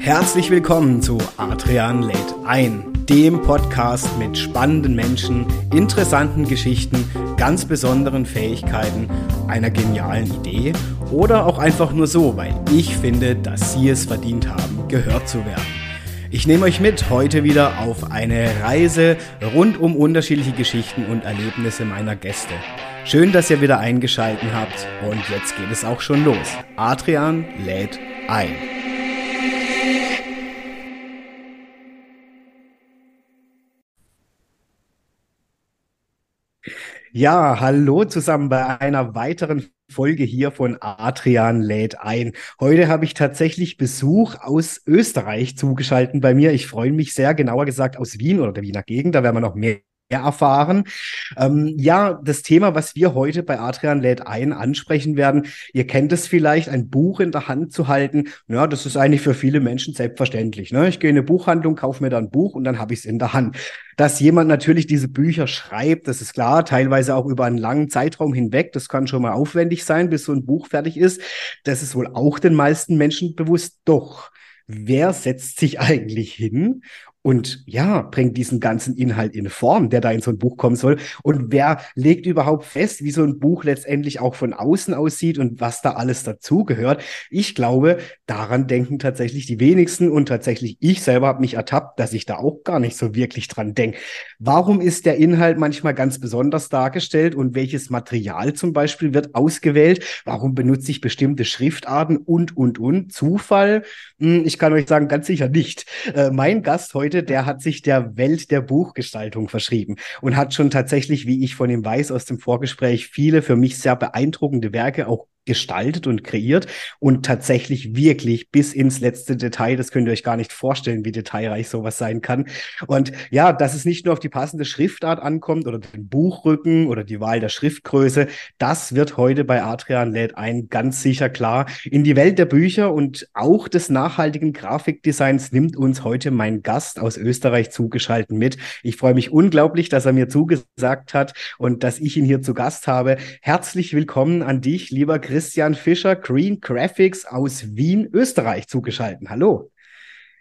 Herzlich willkommen zu Adrian lädt ein, dem Podcast mit spannenden Menschen, interessanten Geschichten, ganz besonderen Fähigkeiten, einer genialen Idee oder auch einfach nur so, weil ich finde, dass Sie es verdient haben, gehört zu werden. Ich nehme euch mit heute wieder auf eine Reise rund um unterschiedliche Geschichten und Erlebnisse meiner Gäste. Schön, dass ihr wieder eingeschalten habt und jetzt geht es auch schon los. Adrian lädt ein. Ja, hallo zusammen bei einer weiteren Folge hier von Adrian lädt ein. Heute habe ich tatsächlich Besuch aus Österreich zugeschaltet bei mir. Ich freue mich sehr, genauer gesagt aus Wien oder der Wiener Gegend. Da werden wir noch mehr erfahren. Ähm, ja, das Thema, was wir heute bei Adrian lädt ein ansprechen werden, ihr kennt es vielleicht, ein Buch in der Hand zu halten. Ja, das ist eigentlich für viele Menschen selbstverständlich. Ne? Ich gehe in eine Buchhandlung, kaufe mir da ein Buch und dann habe ich es in der Hand. Dass jemand natürlich diese Bücher schreibt, das ist klar, teilweise auch über einen langen Zeitraum hinweg. Das kann schon mal aufwendig sein, bis so ein Buch fertig ist. Das ist wohl auch den meisten Menschen bewusst. Doch wer setzt sich eigentlich hin und ja, bringt diesen ganzen Inhalt in Form, der da in so ein Buch kommen soll. Und wer legt überhaupt fest, wie so ein Buch letztendlich auch von außen aussieht und was da alles dazugehört? Ich glaube, daran denken tatsächlich die wenigsten und tatsächlich ich selber habe mich ertappt, dass ich da auch gar nicht so wirklich dran denke. Warum ist der Inhalt manchmal ganz besonders dargestellt und welches Material zum Beispiel wird ausgewählt? Warum benutze ich bestimmte Schriftarten und, und, und? Zufall? Hm, ich kann euch sagen, ganz sicher nicht. Äh, mein Gast heute Leute, der hat sich der Welt der Buchgestaltung verschrieben und hat schon tatsächlich, wie ich von ihm weiß aus dem Vorgespräch, viele für mich sehr beeindruckende Werke auch gestaltet und kreiert und tatsächlich wirklich bis ins letzte Detail, das könnt ihr euch gar nicht vorstellen, wie detailreich sowas sein kann. Und ja, dass es nicht nur auf die passende Schriftart ankommt oder den Buchrücken oder die Wahl der Schriftgröße, das wird heute bei Adrian lädt ein ganz sicher klar. In die Welt der Bücher und auch des nachhaltigen Grafikdesigns nimmt uns heute mein Gast aus Österreich zugeschaltet mit. Ich freue mich unglaublich, dass er mir zugesagt hat und dass ich ihn hier zu Gast habe. Herzlich willkommen an dich, lieber Chris Christian Fischer, Green Graphics aus Wien, Österreich, zugeschaltet. Hallo.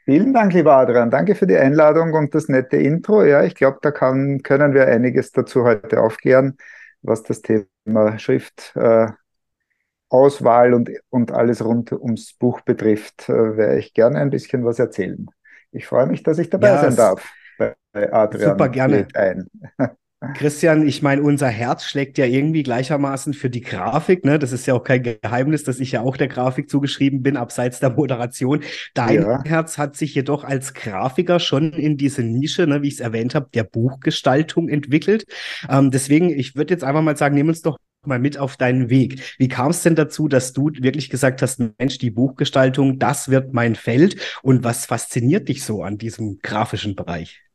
Vielen Dank, lieber Adrian. Danke für die Einladung und das nette Intro. Ja, ich glaube, da kann, können wir einiges dazu heute aufklären, was das Thema Schriftauswahl äh, und, und alles rund ums Buch betrifft. Äh, Werde ich gerne ein bisschen was erzählen. Ich freue mich, dass ich dabei ja, sein darf bei Adrian. Super gerne. Ein. Christian, ich meine, unser Herz schlägt ja irgendwie gleichermaßen für die Grafik. Ne? Das ist ja auch kein Geheimnis, dass ich ja auch der Grafik zugeschrieben bin, abseits der Moderation. Dein ja. Herz hat sich jedoch als Grafiker schon in diese Nische, ne, wie ich es erwähnt habe, der Buchgestaltung entwickelt. Ähm, deswegen, ich würde jetzt einfach mal sagen, nimm uns doch mal mit auf deinen Weg. Wie kam es denn dazu, dass du wirklich gesagt hast, Mensch, die Buchgestaltung, das wird mein Feld? Und was fasziniert dich so an diesem grafischen Bereich?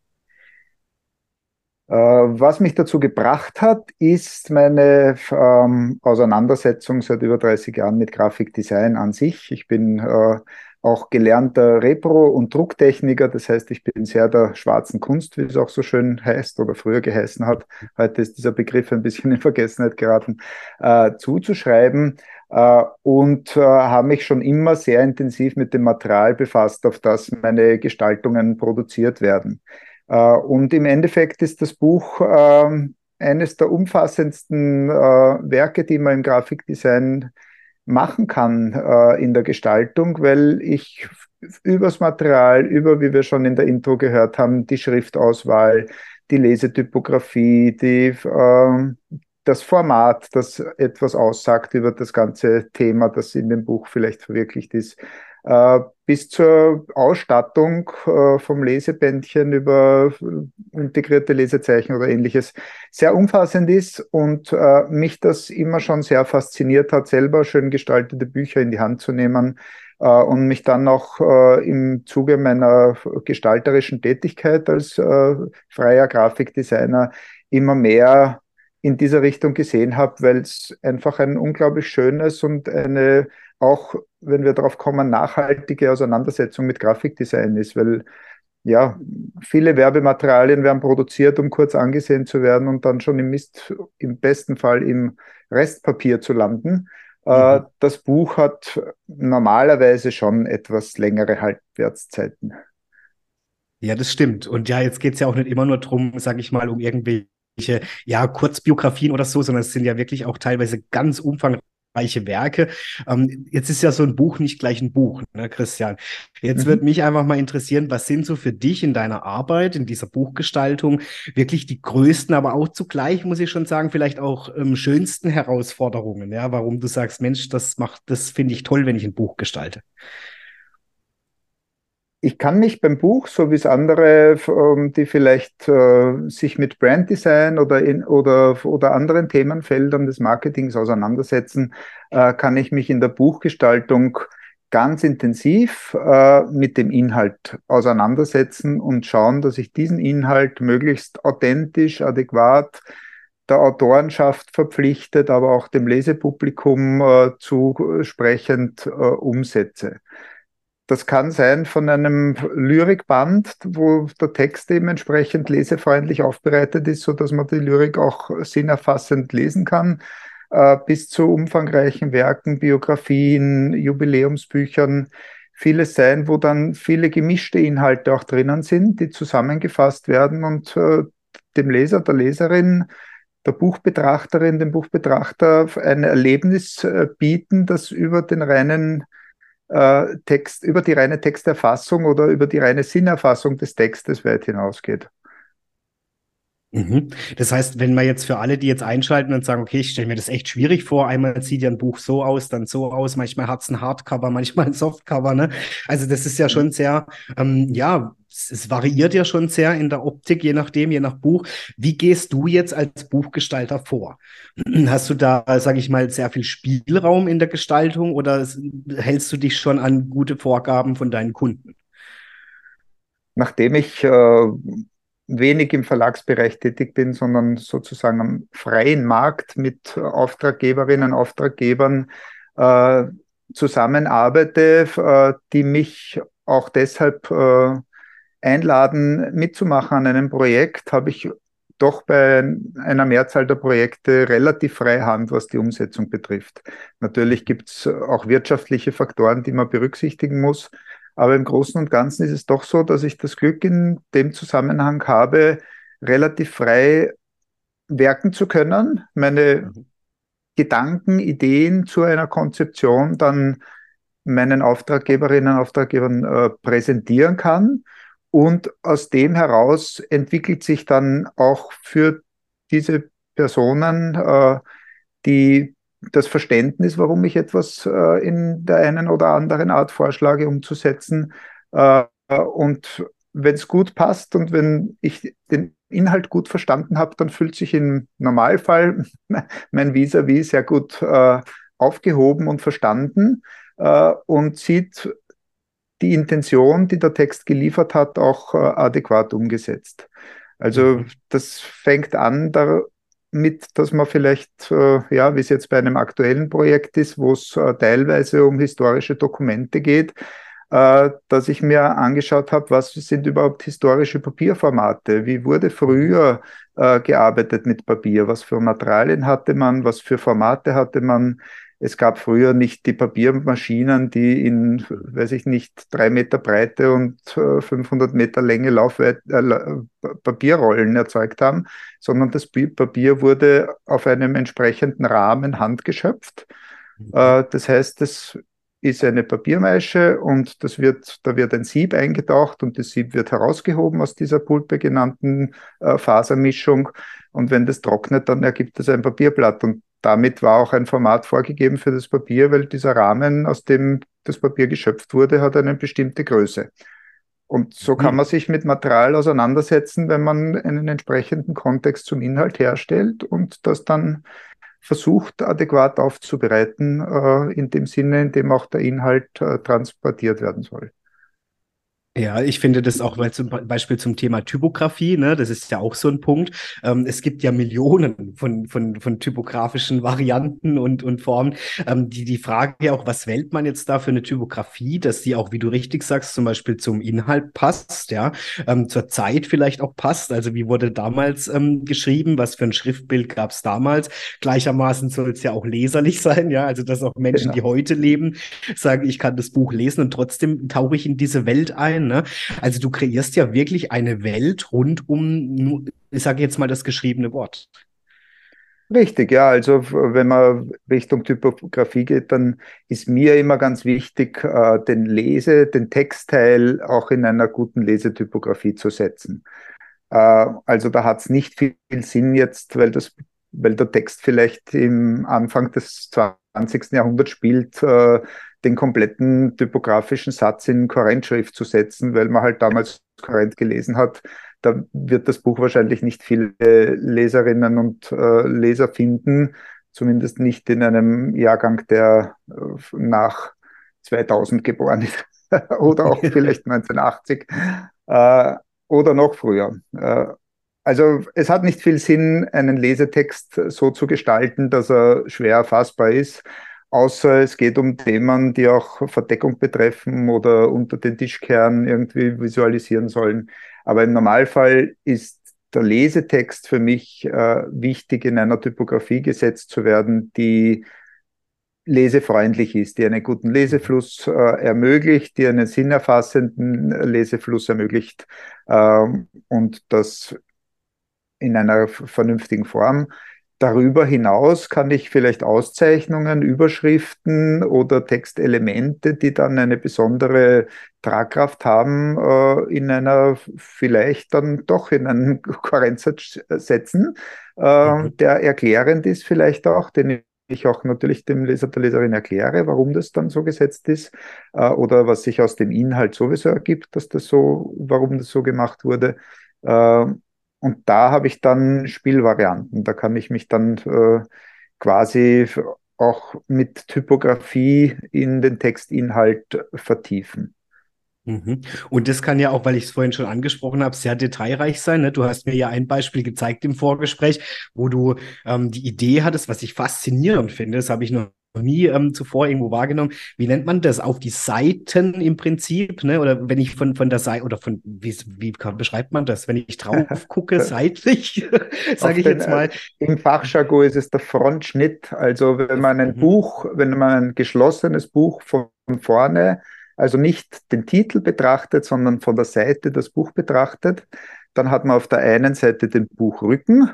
Äh, was mich dazu gebracht hat, ist meine ähm, Auseinandersetzung seit über 30 Jahren mit Grafikdesign an sich. Ich bin äh, auch gelernter Repro- und Drucktechniker, das heißt, ich bin sehr der schwarzen Kunst, wie es auch so schön heißt oder früher geheißen hat. Heute ist dieser Begriff ein bisschen in Vergessenheit geraten, äh, zuzuschreiben äh, und äh, habe mich schon immer sehr intensiv mit dem Material befasst, auf das meine Gestaltungen produziert werden. Äh, und im Endeffekt ist das Buch ähm, eines der umfassendsten äh, Werke, die man im Grafikdesign machen kann äh, in der Gestaltung, weil ich übers Material, über, wie wir schon in der Intro gehört haben, die Schriftauswahl, die Lesetypografie, die, äh, das Format, das etwas aussagt über das ganze Thema, das in dem Buch vielleicht verwirklicht ist, bis zur Ausstattung äh, vom Lesebändchen über integrierte Lesezeichen oder ähnliches sehr umfassend ist und äh, mich das immer schon sehr fasziniert hat, selber schön gestaltete Bücher in die Hand zu nehmen und mich dann auch im Zuge meiner gestalterischen Tätigkeit als freier Grafikdesigner immer mehr in dieser Richtung gesehen habe, weil es einfach ein unglaublich schönes und eine auch, wenn wir darauf kommen, nachhaltige Auseinandersetzung mit Grafikdesign ist, weil ja, viele Werbematerialien werden produziert, um kurz angesehen zu werden und dann schon im Mist, im besten Fall im Restpapier zu landen. Äh, mhm. Das Buch hat normalerweise schon etwas längere Halbwertszeiten. Ja, das stimmt. Und ja, jetzt geht es ja auch nicht immer nur darum, sage ich mal, um irgendwelche ja, Kurzbiografien oder so, sondern es sind ja wirklich auch teilweise ganz umfangreiche Werke. Ähm, jetzt ist ja so ein Buch nicht gleich ein Buch, ne, Christian? Jetzt mhm. wird mich einfach mal interessieren, was sind so für dich in deiner Arbeit, in dieser Buchgestaltung wirklich die größten, aber auch zugleich, muss ich schon sagen, vielleicht auch ähm, schönsten Herausforderungen, ja, warum du sagst, Mensch, das macht, das finde ich toll, wenn ich ein Buch gestalte ich kann mich beim Buch, so wie es andere, ähm, die vielleicht äh, sich mit Branddesign oder, in, oder, oder anderen Themenfeldern des Marketings auseinandersetzen, äh, kann ich mich in der Buchgestaltung ganz intensiv äh, mit dem Inhalt auseinandersetzen und schauen, dass ich diesen Inhalt möglichst authentisch, adäquat der Autorenschaft verpflichtet, aber auch dem Lesepublikum zusprechend umsetze. Das kann sein von einem Lyrikband, wo der Text eben entsprechend lesefreundlich aufbereitet ist, so dass man die Lyrik auch sinnerfassend lesen kann, äh, bis zu umfangreichen Werken, Biografien, Jubiläumsbüchern. Vieles sein, wo dann viele gemischte Inhalte auch drinnen sind, die zusammengefasst werden und äh, dem Leser, der Leserin der Buchbetrachterin, dem Buchbetrachter ein Erlebnis äh, bieten, das über den reinen äh, Text, über die reine Texterfassung oder über die reine Sinnerfassung des Textes weit hinausgeht. Mhm. Das heißt, wenn man jetzt für alle, die jetzt einschalten und sagen, okay, ich stelle mir das echt schwierig vor, einmal sieht ja ein Buch so aus, dann so aus, manchmal hat es ein Hardcover, manchmal ein Softcover, ne? Also das ist ja schon sehr, ähm, ja, es variiert ja schon sehr in der Optik, je nachdem, je nach Buch. Wie gehst du jetzt als Buchgestalter vor? Hast du da, sage ich mal, sehr viel Spielraum in der Gestaltung oder hältst du dich schon an gute Vorgaben von deinen Kunden? Nachdem ich äh, wenig im Verlagsbereich tätig bin, sondern sozusagen am freien Markt mit Auftraggeberinnen, Auftraggebern äh, zusammenarbeite, äh, die mich auch deshalb äh, einladen, mitzumachen an einem Projekt, habe ich doch bei einer Mehrzahl der Projekte relativ freie Hand, was die Umsetzung betrifft. Natürlich gibt es auch wirtschaftliche Faktoren, die man berücksichtigen muss. Aber im Großen und Ganzen ist es doch so, dass ich das Glück in dem Zusammenhang habe, relativ frei werken zu können, meine mhm. Gedanken, Ideen zu einer Konzeption dann meinen Auftraggeberinnen und Auftraggebern äh, präsentieren kann. Und aus dem heraus entwickelt sich dann auch für diese Personen äh, die das Verständnis, warum ich etwas äh, in der einen oder anderen Art vorschlage, umzusetzen. Äh, und wenn es gut passt und wenn ich den Inhalt gut verstanden habe, dann fühlt sich im Normalfall mein Vis-à-vis -vis sehr gut äh, aufgehoben und verstanden äh, und sieht die Intention, die der Text geliefert hat, auch äh, adäquat umgesetzt. Also mhm. das fängt an da, mit, dass man vielleicht, äh, ja, wie es jetzt bei einem aktuellen Projekt ist, wo es äh, teilweise um historische Dokumente geht, dass ich mir angeschaut habe, was sind überhaupt historische Papierformate? Wie wurde früher äh, gearbeitet mit Papier? Was für Materialien hatte man? Was für Formate hatte man? Es gab früher nicht die Papiermaschinen, die in, weiß ich nicht, drei Meter Breite und 500 äh, Meter Länge Laufweit, äh, Papierrollen erzeugt haben, sondern das Papier wurde auf einem entsprechenden Rahmen handgeschöpft. Mhm. Äh, das heißt, es ist eine Papiermeische und das wird, da wird ein Sieb eingetaucht und das Sieb wird herausgehoben aus dieser Pulpe genannten äh, Fasermischung. Und wenn das trocknet, dann ergibt es ein Papierblatt. Und damit war auch ein Format vorgegeben für das Papier, weil dieser Rahmen, aus dem das Papier geschöpft wurde, hat eine bestimmte Größe. Und so kann mhm. man sich mit Material auseinandersetzen, wenn man einen entsprechenden Kontext zum Inhalt herstellt und das dann versucht, adäquat aufzubereiten, äh, in dem Sinne, in dem auch der Inhalt äh, transportiert werden soll. Ja, ich finde das auch, weil zum Beispiel zum Thema Typografie, ne, das ist ja auch so ein Punkt. Ähm, es gibt ja Millionen von, von, von typografischen Varianten und, und Formen. Ähm, die, die Frage ja auch, was wählt man jetzt da für eine Typografie, dass die auch, wie du richtig sagst, zum Beispiel zum Inhalt passt, ja, ähm, zur Zeit vielleicht auch passt. Also wie wurde damals ähm, geschrieben, was für ein Schriftbild gab es damals? Gleichermaßen soll es ja auch leserlich sein, ja, also dass auch Menschen, ja. die heute leben, sagen, ich kann das Buch lesen und trotzdem tauche ich in diese Welt ein sein. Ne? Also du kreierst ja wirklich eine Welt rund um, ich sage jetzt mal, das geschriebene Wort. Richtig, ja. Also wenn man Richtung Typografie geht, dann ist mir immer ganz wichtig, äh, den Lese, den Textteil auch in einer guten Lesetypografie zu setzen. Äh, also da hat es nicht viel Sinn jetzt, weil das, weil der Text vielleicht im Anfang des 20. Jahrhunderts spielt, äh, den kompletten typografischen Satz in Korrentschrift zu setzen, weil man halt damals Korrent gelesen hat. Da wird das Buch wahrscheinlich nicht viele Leserinnen und äh, Leser finden, zumindest nicht in einem Jahrgang, der äh, nach 2000 geboren ist oder auch vielleicht 1980 äh, oder noch früher. Äh, also es hat nicht viel Sinn, einen Lesetext so zu gestalten, dass er schwer erfassbar ist außer es geht um Themen, die auch Verdeckung betreffen oder unter den Tischkern irgendwie visualisieren sollen. Aber im Normalfall ist der Lesetext für mich äh, wichtig, in einer Typografie gesetzt zu werden, die lesefreundlich ist, die einen guten Lesefluss äh, ermöglicht, die einen sinnerfassenden Lesefluss ermöglicht äh, und das in einer vernünftigen Form. Darüber hinaus kann ich vielleicht Auszeichnungen, Überschriften oder Textelemente, die dann eine besondere Tragkraft haben, äh, in einer vielleicht dann doch in einen Kohärenzsatz setzen, äh, mhm. der erklärend ist vielleicht auch, den ich auch natürlich dem Leser, der Leserin erkläre, warum das dann so gesetzt ist äh, oder was sich aus dem Inhalt sowieso ergibt, dass das so, warum das so gemacht wurde. Und da habe ich dann Spielvarianten. Da kann ich mich dann äh, quasi auch mit Typografie in den Textinhalt vertiefen. Mhm. Und das kann ja auch, weil ich es vorhin schon angesprochen habe, sehr detailreich sein. Ne? Du hast mir ja ein Beispiel gezeigt im Vorgespräch, wo du ähm, die Idee hattest, was ich faszinierend finde. Das habe ich noch noch nie ähm, zuvor irgendwo wahrgenommen. Wie nennt man das? Auf die Seiten im Prinzip, ne? Oder wenn ich von, von der Seite oder von, wie, wie beschreibt man das? Wenn ich drauf gucke, seitlich, sage ich den, jetzt mal. Äh, Im Fachjargon ist es der Frontschnitt. Also wenn man ein mhm. Buch, wenn man ein geschlossenes Buch von vorne, also nicht den Titel betrachtet, sondern von der Seite das Buch betrachtet, dann hat man auf der einen Seite den Buchrücken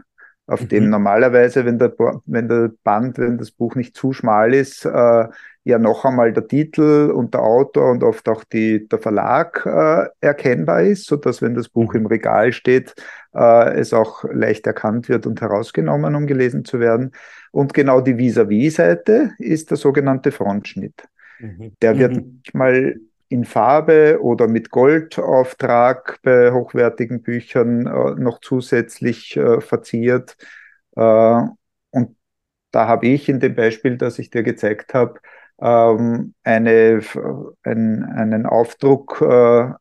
auf mhm. dem normalerweise, wenn der, wenn der Band, wenn das Buch nicht zu schmal ist, äh, ja noch einmal der Titel und der Autor und oft auch die, der Verlag äh, erkennbar ist, so dass wenn das Buch mhm. im Regal steht, äh, es auch leicht erkannt wird und herausgenommen, um gelesen zu werden. Und genau die Vis-à-vis-Seite ist der sogenannte Frontschnitt. Mhm. Der wird mhm. manchmal in Farbe oder mit Goldauftrag bei hochwertigen Büchern äh, noch zusätzlich äh, verziert. Äh, und da habe ich in dem Beispiel, das ich dir gezeigt habe, ähm, eine, ein, einen Aufdruck äh,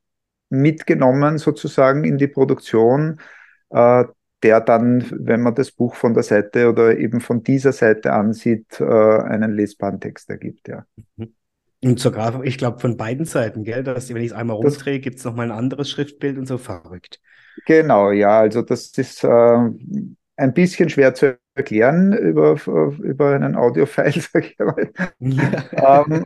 mitgenommen sozusagen in die Produktion, äh, der dann, wenn man das Buch von der Seite oder eben von dieser Seite ansieht, einen lesbaren Text ergibt. Ja. Mhm. Und sogar, ich glaube, von beiden Seiten, gell? Dass, wenn ich es einmal rumdrehe, gibt es nochmal ein anderes Schriftbild und so verrückt. Genau, ja, also das ist äh, ein bisschen schwer zu erklären über, über einen Audio-File, sag ich mal. Ja. ähm,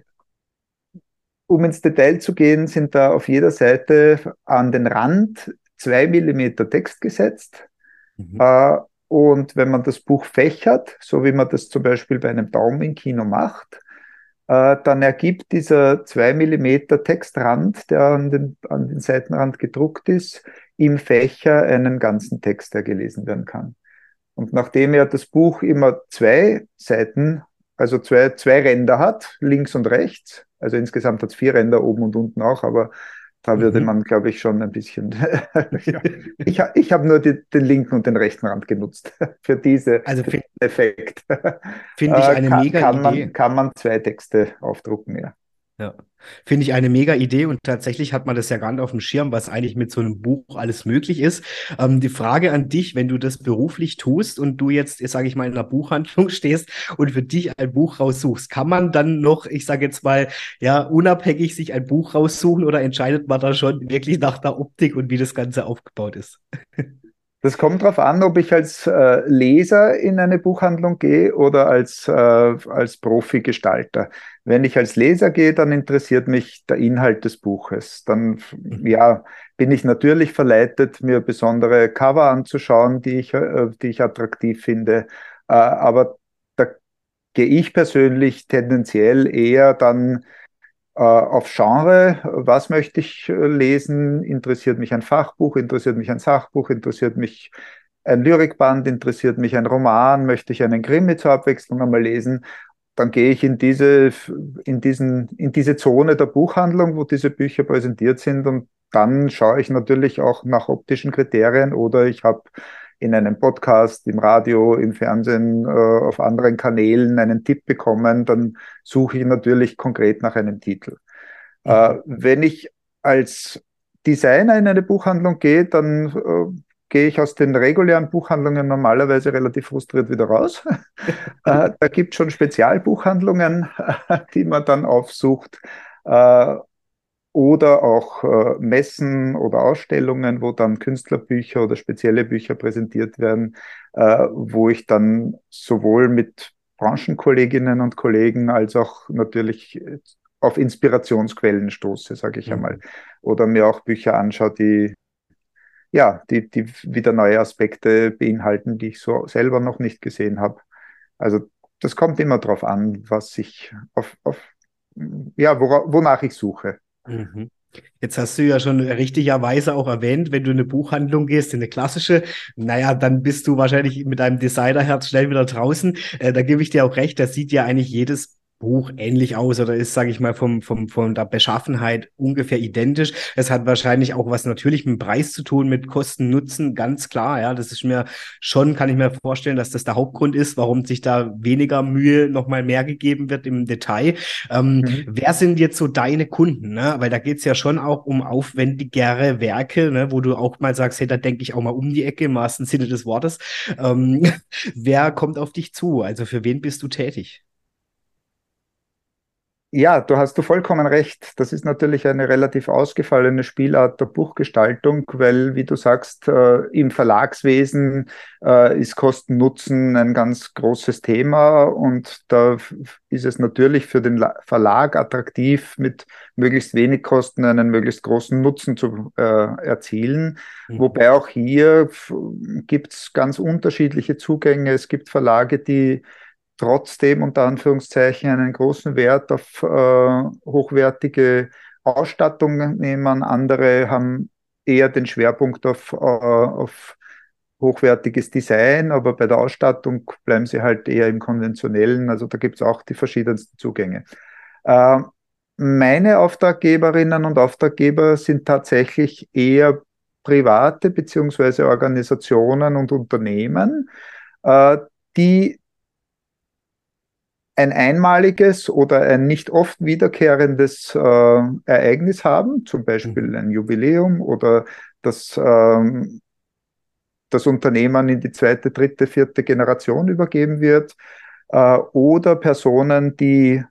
um ins Detail zu gehen, sind da auf jeder Seite an den Rand zwei Millimeter Text gesetzt. Mhm. Äh, und wenn man das Buch fächert, so wie man das zum Beispiel bei einem Daumen im Kino macht, äh, dann ergibt dieser 2 mm Textrand, der an den, an den Seitenrand gedruckt ist, im Fächer einen ganzen Text, der gelesen werden kann. Und nachdem ja das Buch immer zwei Seiten, also zwei, zwei Ränder hat, links und rechts, also insgesamt hat es vier Ränder oben und unten auch, aber da würde mhm. man, glaube ich, schon ein bisschen. ich ich habe nur die, den linken und den rechten Rand genutzt für diese also find, Effekt. Finde ich äh, eine kann, mega kann Idee. Man, kann man zwei Texte aufdrucken, ja. Ja. Finde ich eine mega Idee und tatsächlich hat man das ja gar nicht auf dem Schirm, was eigentlich mit so einem Buch alles möglich ist. Ähm, die Frage an dich, wenn du das beruflich tust und du jetzt, sage ich mal, in einer Buchhandlung stehst und für dich ein Buch raussuchst, kann man dann noch, ich sage jetzt mal, ja, unabhängig sich ein Buch raussuchen oder entscheidet man da schon wirklich nach der Optik und wie das Ganze aufgebaut ist? Das kommt darauf an, ob ich als äh, Leser in eine Buchhandlung gehe oder als, äh, als Profi-Gestalter. Wenn ich als Leser gehe, dann interessiert mich der Inhalt des Buches. Dann mhm. ja, bin ich natürlich verleitet, mir besondere Cover anzuschauen, die ich, äh, die ich attraktiv finde. Äh, aber da gehe ich persönlich tendenziell eher dann auf Genre, was möchte ich äh, lesen? Interessiert mich ein Fachbuch? Interessiert mich ein Sachbuch? Interessiert mich ein Lyrikband? Interessiert mich ein Roman? Möchte ich einen Krimi zur Abwechslung einmal lesen? Dann gehe ich in diese, in diesen, in diese Zone der Buchhandlung, wo diese Bücher präsentiert sind und dann schaue ich natürlich auch nach optischen Kriterien oder ich habe in einem Podcast, im Radio, im Fernsehen, äh, auf anderen Kanälen einen Tipp bekommen, dann suche ich natürlich konkret nach einem Titel. Mhm. Äh, wenn ich als Designer in eine Buchhandlung gehe, dann äh, gehe ich aus den regulären Buchhandlungen normalerweise relativ frustriert wieder raus. da gibt es schon Spezialbuchhandlungen, die man dann aufsucht. Äh, oder auch äh, Messen oder Ausstellungen, wo dann Künstlerbücher oder spezielle Bücher präsentiert werden, äh, wo ich dann sowohl mit Branchenkolleginnen und Kollegen als auch natürlich auf Inspirationsquellen stoße, sage ich mhm. einmal. Oder mir auch Bücher anschaue, die ja, die, die wieder neue Aspekte beinhalten, die ich so selber noch nicht gesehen habe. Also das kommt immer darauf an, was ich auf, auf ja, wora, wonach ich suche. Mhm. Jetzt hast du ja schon richtigerweise auch erwähnt, wenn du in eine Buchhandlung gehst, in eine klassische, naja, dann bist du wahrscheinlich mit deinem Designerherz schnell wieder draußen. Äh, da gebe ich dir auch recht, da sieht ja eigentlich jedes Buch ähnlich aus oder ist, sage ich mal, vom, vom, von der Beschaffenheit ungefähr identisch. Es hat wahrscheinlich auch was natürlich mit dem Preis zu tun, mit Kosten, Nutzen, ganz klar. Ja, das ist mir schon, kann ich mir vorstellen, dass das der Hauptgrund ist, warum sich da weniger Mühe nochmal mehr gegeben wird im Detail. Ähm, mhm. Wer sind jetzt so deine Kunden? Ne? Weil da geht's ja schon auch um aufwendigere Werke, ne? wo du auch mal sagst, hey, da denke ich auch mal um die Ecke im wahrsten Sinne des Wortes. Ähm, wer kommt auf dich zu? Also für wen bist du tätig? Ja, du hast du vollkommen recht. Das ist natürlich eine relativ ausgefallene Spielart der Buchgestaltung, weil, wie du sagst, äh, im Verlagswesen äh, ist Kosten-Nutzen ein ganz großes Thema und da ist es natürlich für den Verlag attraktiv, mit möglichst wenig Kosten einen möglichst großen Nutzen zu äh, erzielen. Mhm. Wobei auch hier gibt es ganz unterschiedliche Zugänge. Es gibt Verlage, die trotzdem unter Anführungszeichen einen großen Wert auf äh, hochwertige Ausstattung nehmen. Andere haben eher den Schwerpunkt auf, äh, auf hochwertiges Design, aber bei der Ausstattung bleiben sie halt eher im konventionellen. Also da gibt es auch die verschiedensten Zugänge. Äh, meine Auftraggeberinnen und Auftraggeber sind tatsächlich eher private beziehungsweise Organisationen und Unternehmen, äh, die ein einmaliges oder ein nicht oft wiederkehrendes äh, Ereignis haben, zum Beispiel mhm. ein Jubiläum oder das, ähm, das Unternehmen in die zweite, dritte, vierte Generation übergeben wird, äh, oder Personen, die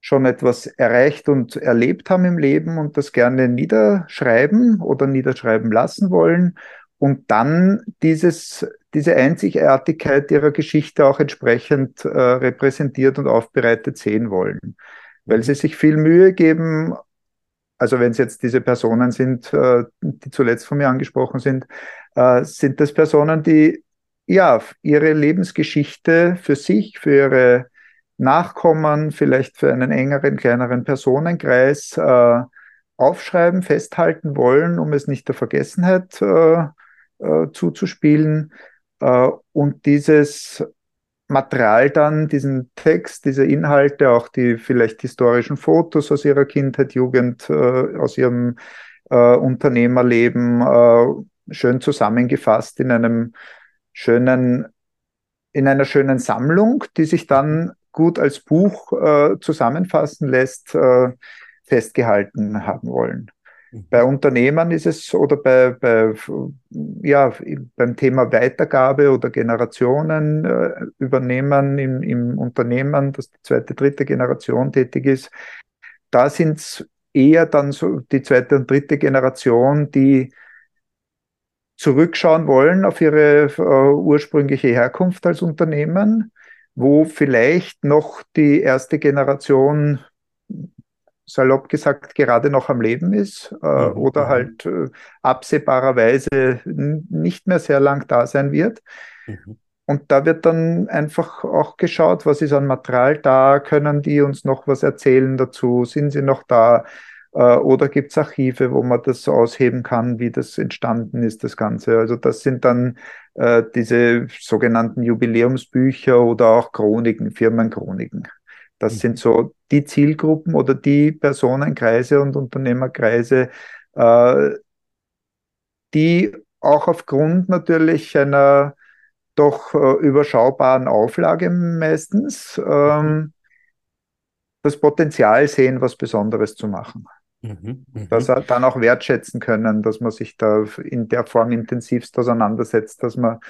schon etwas erreicht und erlebt haben im Leben und das gerne niederschreiben oder niederschreiben lassen wollen und dann dieses, diese Einzigartigkeit ihrer Geschichte auch entsprechend äh, repräsentiert und aufbereitet sehen wollen. Weil sie sich viel Mühe geben, also wenn es jetzt diese Personen sind, äh, die zuletzt von mir angesprochen sind, äh, sind das Personen, die ja ihre Lebensgeschichte für sich, für ihre Nachkommen, vielleicht für einen engeren, kleineren Personenkreis äh, aufschreiben, festhalten wollen, um es nicht der Vergessenheit äh, äh, zuzuspielen äh, und dieses Material dann, diesen Text, diese Inhalte, auch die vielleicht historischen Fotos aus ihrer Kindheit, Jugend, äh, aus ihrem äh, Unternehmerleben äh, schön zusammengefasst in einem schönen, in einer schönen Sammlung, die sich dann gut als Buch äh, zusammenfassen lässt, festgehalten haben wollen. Bei Unternehmern ist es oder bei, bei, ja, beim Thema Weitergabe oder Generationen äh, übernehmen im, im Unternehmen, dass die zweite, dritte Generation tätig ist, da sind es eher dann so die zweite und dritte Generation, die zurückschauen wollen auf ihre äh, ursprüngliche Herkunft als Unternehmen, wo vielleicht noch die erste Generation salopp gesagt gerade noch am Leben ist äh, mhm. oder mhm. halt äh, absehbarerweise nicht mehr sehr lang da sein wird. Mhm. Und da wird dann einfach auch geschaut, was ist an Material da, können die uns noch was erzählen dazu, sind sie noch da? Äh, oder gibt es Archive, wo man das ausheben kann, wie das entstanden ist, das Ganze. Also das sind dann äh, diese sogenannten Jubiläumsbücher oder auch Chroniken, Firmenchroniken. Das mhm. sind so die Zielgruppen oder die Personenkreise und Unternehmerkreise, äh, die auch aufgrund natürlich einer doch äh, überschaubaren Auflage meistens ähm, das Potenzial sehen, was Besonderes zu machen. Mhm, mh. Dass er dann auch wertschätzen können, dass man sich da in der Form intensivst auseinandersetzt, dass man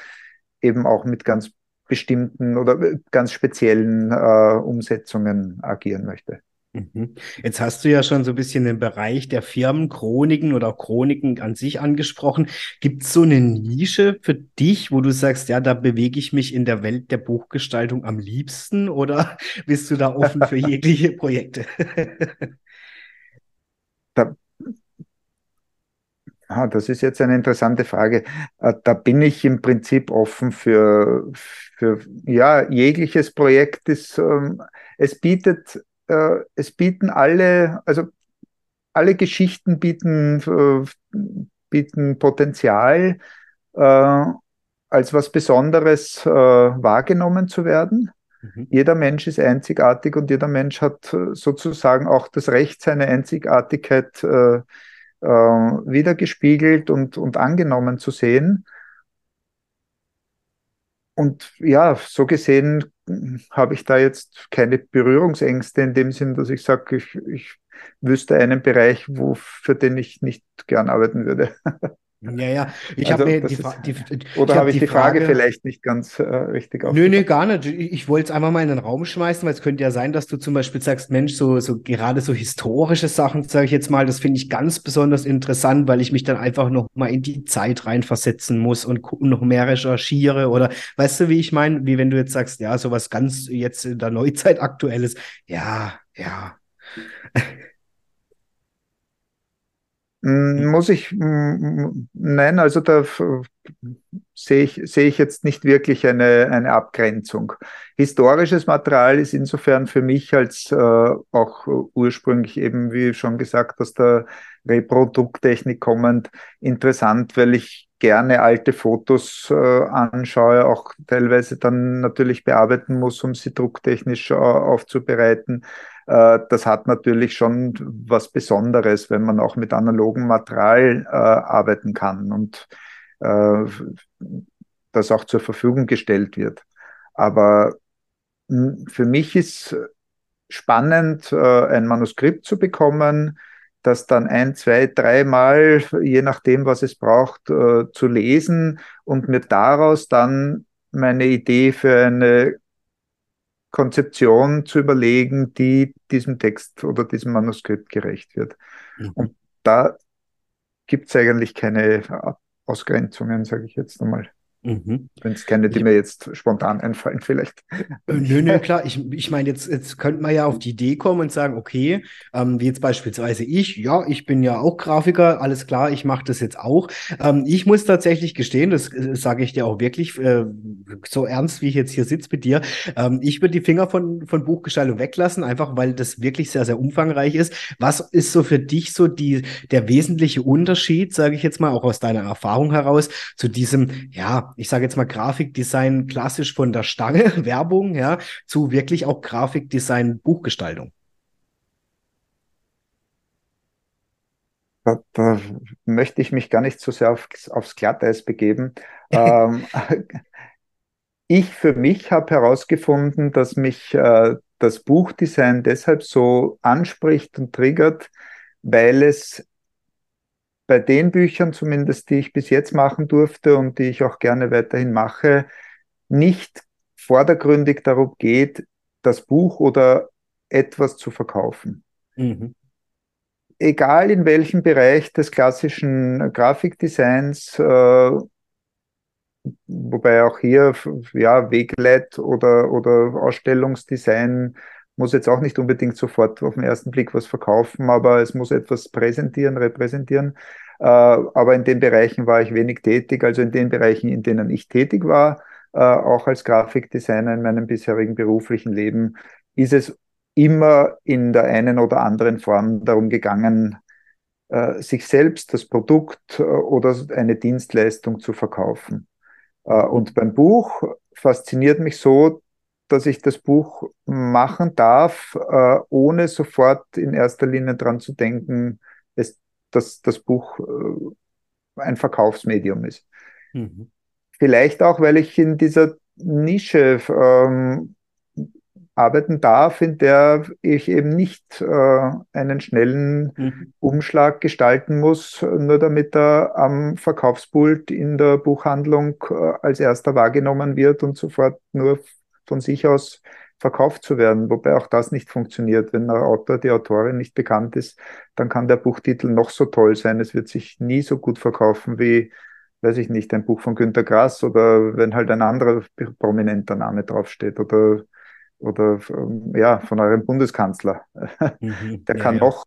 eben auch mit ganz bestimmten oder ganz speziellen äh, Umsetzungen agieren möchte. Mhm. Jetzt hast du ja schon so ein bisschen den Bereich der Firmenchroniken oder Chroniken an sich angesprochen. Gibt es so eine Nische für dich, wo du sagst, ja, da bewege ich mich in der Welt der Buchgestaltung am liebsten oder bist du da offen für jegliche Projekte? da, ah, das ist jetzt eine interessante Frage. Äh, da bin ich im Prinzip offen für, für ja, jegliches Projekt. Ist, ähm, es bietet äh, es bieten alle, also alle Geschichten bieten, äh, bieten Potenzial, äh, als was Besonderes äh, wahrgenommen zu werden. Mhm. Jeder Mensch ist einzigartig und jeder Mensch hat äh, sozusagen auch das Recht, seine Einzigartigkeit äh, wiedergespiegelt und, und angenommen zu sehen. Und ja, so gesehen habe ich da jetzt keine Berührungsängste in dem Sinn, dass ich sage, ich, ich wüsste einen Bereich, wo, für den ich nicht gern arbeiten würde. Ja, ja. Ich also, habe die, die, die, Oder habe ich die Frage, Frage, vielleicht nicht ganz äh, richtig auf? Nö, nö, gar nicht. Ich, ich wollte es einfach mal in den Raum schmeißen, weil es könnte ja sein, dass du zum Beispiel sagst, Mensch, so, so gerade so historische Sachen, sage ich jetzt mal, das finde ich ganz besonders interessant, weil ich mich dann einfach noch mal in die Zeit reinversetzen muss und noch mehr recherchiere. Oder weißt du, wie ich meine? Wie wenn du jetzt sagst, ja, sowas ganz jetzt in der Neuzeit aktuelles. Ja, ja. Hm. Muss ich, nein, also da sehe ich, sehe ich jetzt nicht wirklich eine, eine Abgrenzung. Historisches Material ist insofern für mich als äh, auch ursprünglich eben, wie schon gesagt, aus der Reprodukttechnik kommend interessant, weil ich gerne alte Fotos äh, anschaue, auch teilweise dann natürlich bearbeiten muss, um sie drucktechnisch äh, aufzubereiten. Äh, das hat natürlich schon was Besonderes, wenn man auch mit analogem Material äh, arbeiten kann und äh, das auch zur Verfügung gestellt wird. Aber für mich ist spannend, ein Manuskript zu bekommen, das dann ein, zwei, dreimal, je nachdem, was es braucht, zu lesen und mir daraus dann meine Idee für eine Konzeption zu überlegen, die diesem Text oder diesem Manuskript gerecht wird. Mhm. Und da gibt es eigentlich keine Ausgrenzungen, sage ich jetzt einmal. Mhm. Wenn es keine, die ich, mir jetzt spontan einfallen, vielleicht. Äh, nö, nö, klar. Ich, ich meine, jetzt, jetzt könnte man ja auf die Idee kommen und sagen, okay, ähm, wie jetzt beispielsweise ich, ja, ich bin ja auch Grafiker, alles klar, ich mache das jetzt auch. Ähm, ich muss tatsächlich gestehen, das äh, sage ich dir auch wirklich, äh, so ernst, wie ich jetzt hier sitze mit dir, ähm, ich würde die Finger von, von Buchgestaltung weglassen, einfach weil das wirklich sehr, sehr umfangreich ist. Was ist so für dich so die, der wesentliche Unterschied, sage ich jetzt mal, auch aus deiner Erfahrung heraus, zu diesem, ja, ich sage jetzt mal Grafikdesign klassisch von der Stange, Werbung, ja, zu wirklich auch Grafikdesign, Buchgestaltung? Da, da, möchte ich mich gar nicht so sehr auf, aufs Glatteis begeben. ähm, ich für mich habe herausgefunden, dass mich äh, das Buchdesign deshalb so anspricht und triggert, weil es bei den Büchern zumindest, die ich bis jetzt machen durfte und die ich auch gerne weiterhin mache, nicht vordergründig darum geht, das Buch oder etwas zu verkaufen. Mhm. Egal in welchem Bereich des klassischen Grafikdesigns, äh, wobei auch hier ja, Wegleit oder, oder Ausstellungsdesign muss jetzt auch nicht unbedingt sofort auf den ersten Blick was verkaufen, aber es muss etwas präsentieren, repräsentieren. Äh, aber in den Bereichen war ich wenig tätig. Also in den Bereichen, in denen ich tätig war, äh, auch als Grafikdesigner in meinem bisherigen beruflichen Leben, ist es immer in der einen oder anderen Form darum gegangen, äh, sich selbst, das Produkt oder eine Dienstleistung zu verkaufen. Und beim Buch fasziniert mich so, dass ich das Buch machen darf, äh, ohne sofort in erster Linie dran zu denken, es, dass das Buch äh, ein Verkaufsmedium ist. Mhm. Vielleicht auch, weil ich in dieser Nische ähm, arbeiten darf, in der ich eben nicht äh, einen schnellen mhm. Umschlag gestalten muss, nur damit er am Verkaufspult in der Buchhandlung äh, als erster wahrgenommen wird und sofort nur von sich aus verkauft zu werden, wobei auch das nicht funktioniert. Wenn der Autor, die Autorin nicht bekannt ist, dann kann der Buchtitel noch so toll sein. Es wird sich nie so gut verkaufen wie, weiß ich nicht, ein Buch von Günter Grass oder wenn halt ein anderer prominenter Name draufsteht oder oder ähm, ja, von eurem Bundeskanzler. Mhm, der kann ja, noch,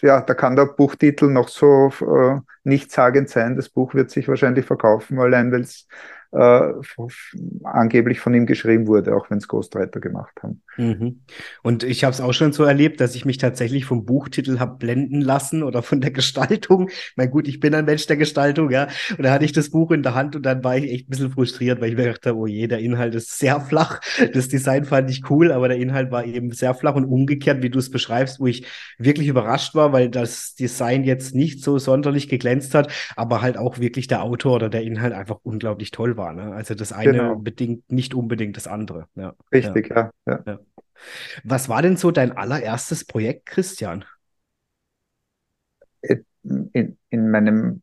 ja, da kann der Buchtitel noch so äh, nichtssagend sein. Das Buch wird sich wahrscheinlich verkaufen, allein weil es äh, angeblich von ihm geschrieben wurde, auch wenn es Ghostwriter gemacht haben. Mhm. Und ich habe es auch schon so erlebt, dass ich mich tatsächlich vom Buchtitel habe blenden lassen oder von der Gestaltung. mein gut, ich bin ein Mensch der Gestaltung, ja. Und da hatte ich das Buch in der Hand und dann war ich echt ein bisschen frustriert, weil ich mir dachte, oh je, der Inhalt ist sehr flach. Das Design fand ich cool, aber der Inhalt war eben sehr flach und umgekehrt, wie du es beschreibst, wo ich wirklich überrascht war, weil das Design jetzt nicht so sonderlich geglänzt hat, aber halt auch wirklich der Autor oder der Inhalt einfach unglaublich toll war. Ne? Also das eine genau. bedingt nicht unbedingt das andere. Ja. Richtig, ja. ja. ja. Was war denn so dein allererstes Projekt, Christian? Äh, in, in meinem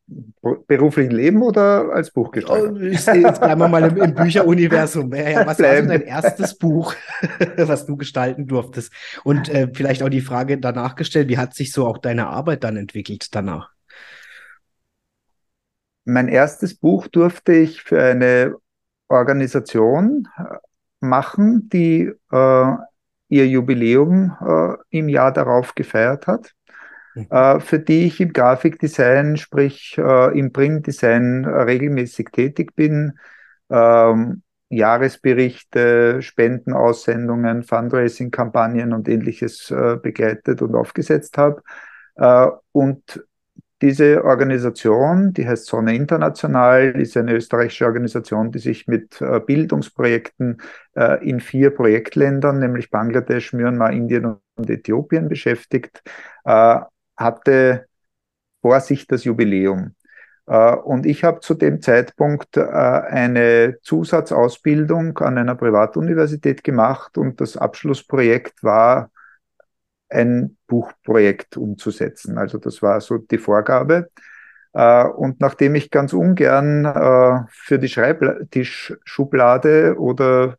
beruflichen Leben oder als Buchgestalter? Oh, ich sehe jetzt bleiben wir mal im, im Bücheruniversum. Ja, ja, was war so dein erstes Buch, was du gestalten durftest? Und äh, vielleicht auch die Frage danach gestellt, wie hat sich so auch deine Arbeit dann entwickelt danach? Mein erstes Buch durfte ich für eine Organisation äh, machen, die äh, ihr Jubiläum äh, im Jahr darauf gefeiert hat, mhm. äh, für die ich im Grafikdesign, sprich äh, im Printdesign regelmäßig tätig bin. Ähm, Jahresberichte, Spendenaussendungen, Fundraising-Kampagnen und ähnliches äh, begleitet und aufgesetzt habe. und diese Organisation, die heißt Sonne International, ist eine österreichische Organisation, die sich mit äh, Bildungsprojekten äh, in vier Projektländern, nämlich Bangladesch, Myanmar, Indien und Äthiopien beschäftigt, äh, hatte vor sich das Jubiläum. Und ich habe zu dem Zeitpunkt eine Zusatzausbildung an einer Privatuniversität gemacht und das Abschlussprojekt war ein Buchprojekt umzusetzen. Also das war so die Vorgabe. Äh, und nachdem ich ganz ungern äh, für die Schreibtischschublade oder